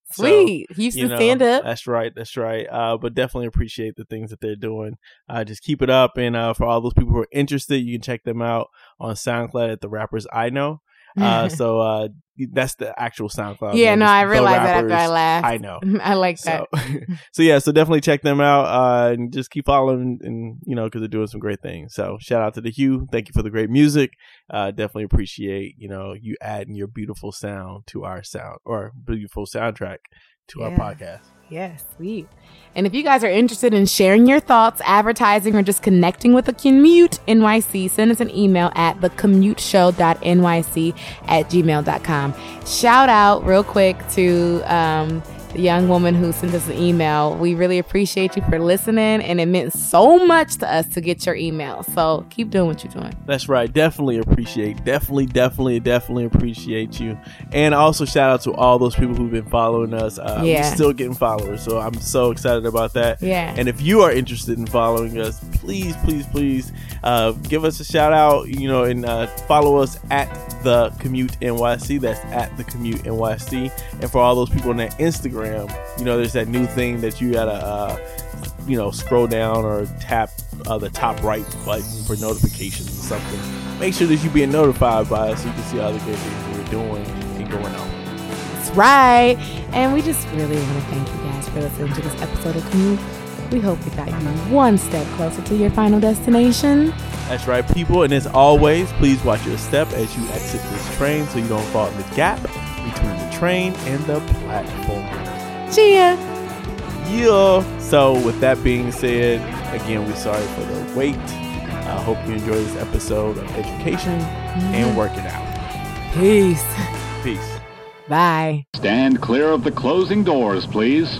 Houston. So, Sweet. Houston you know, stand up. That's right. That's right. Uh, but definitely appreciate the things that they're doing. Uh, just keep it up. And uh, for all those people who are interested, you can check them out on SoundCloud at the rappers I know. Uh, so uh, that's the actual SoundCloud. Yeah, name, no, I realized that after I laughed. I know. I like that. So, so yeah, so definitely check them out uh, and just keep following and you know because they're doing some great things. So shout out to the Hue. Thank you for the great music. Uh, definitely appreciate you know you adding your beautiful sound to our sound or beautiful soundtrack to our Yeah. podcast. Yeah, sweet. And if you guys are interested in sharing your thoughts, advertising, or just connecting with the Commute NYC, send us an email at thecommuteshow.nyc at gmail.com. Shout out real quick to um, the young woman who sent us an email. We really appreciate you for listening, and it meant so much to us to get your email. So keep doing what you're doing. That's right. Definitely appreciate. Definitely, definitely, definitely appreciate you. And also shout out to all those people who've been following us. Uh, Yeah. We're still getting followers, so I'm so excited about that. Yeah. And if you are interested in following us, please, please, please uh, give us a shout out. You know, and uh, follow us at the Commute NYC. That's at the Commute NYC. And for all those people on that Instagram, you know, there's that new thing that you gotta. Uh, you know, scroll down or tap uh, the top right button for notifications or something. Make sure that you're being notified by us so you can see all the great things we're doing and going on. That's right. And we just really want to thank you guys for listening to this episode of Commute. We hope we got you one step closer to your final destination. That's right, people. And as always, please watch your step as you exit this train so you don't fall in the gap between the train and the platform. Cheer. Yeah. So, with that being said, again, we're sorry for the wait. I hope you enjoy this episode of education and mm-hmm. working out. Peace. Peace. Bye. Stand clear of the closing doors, please.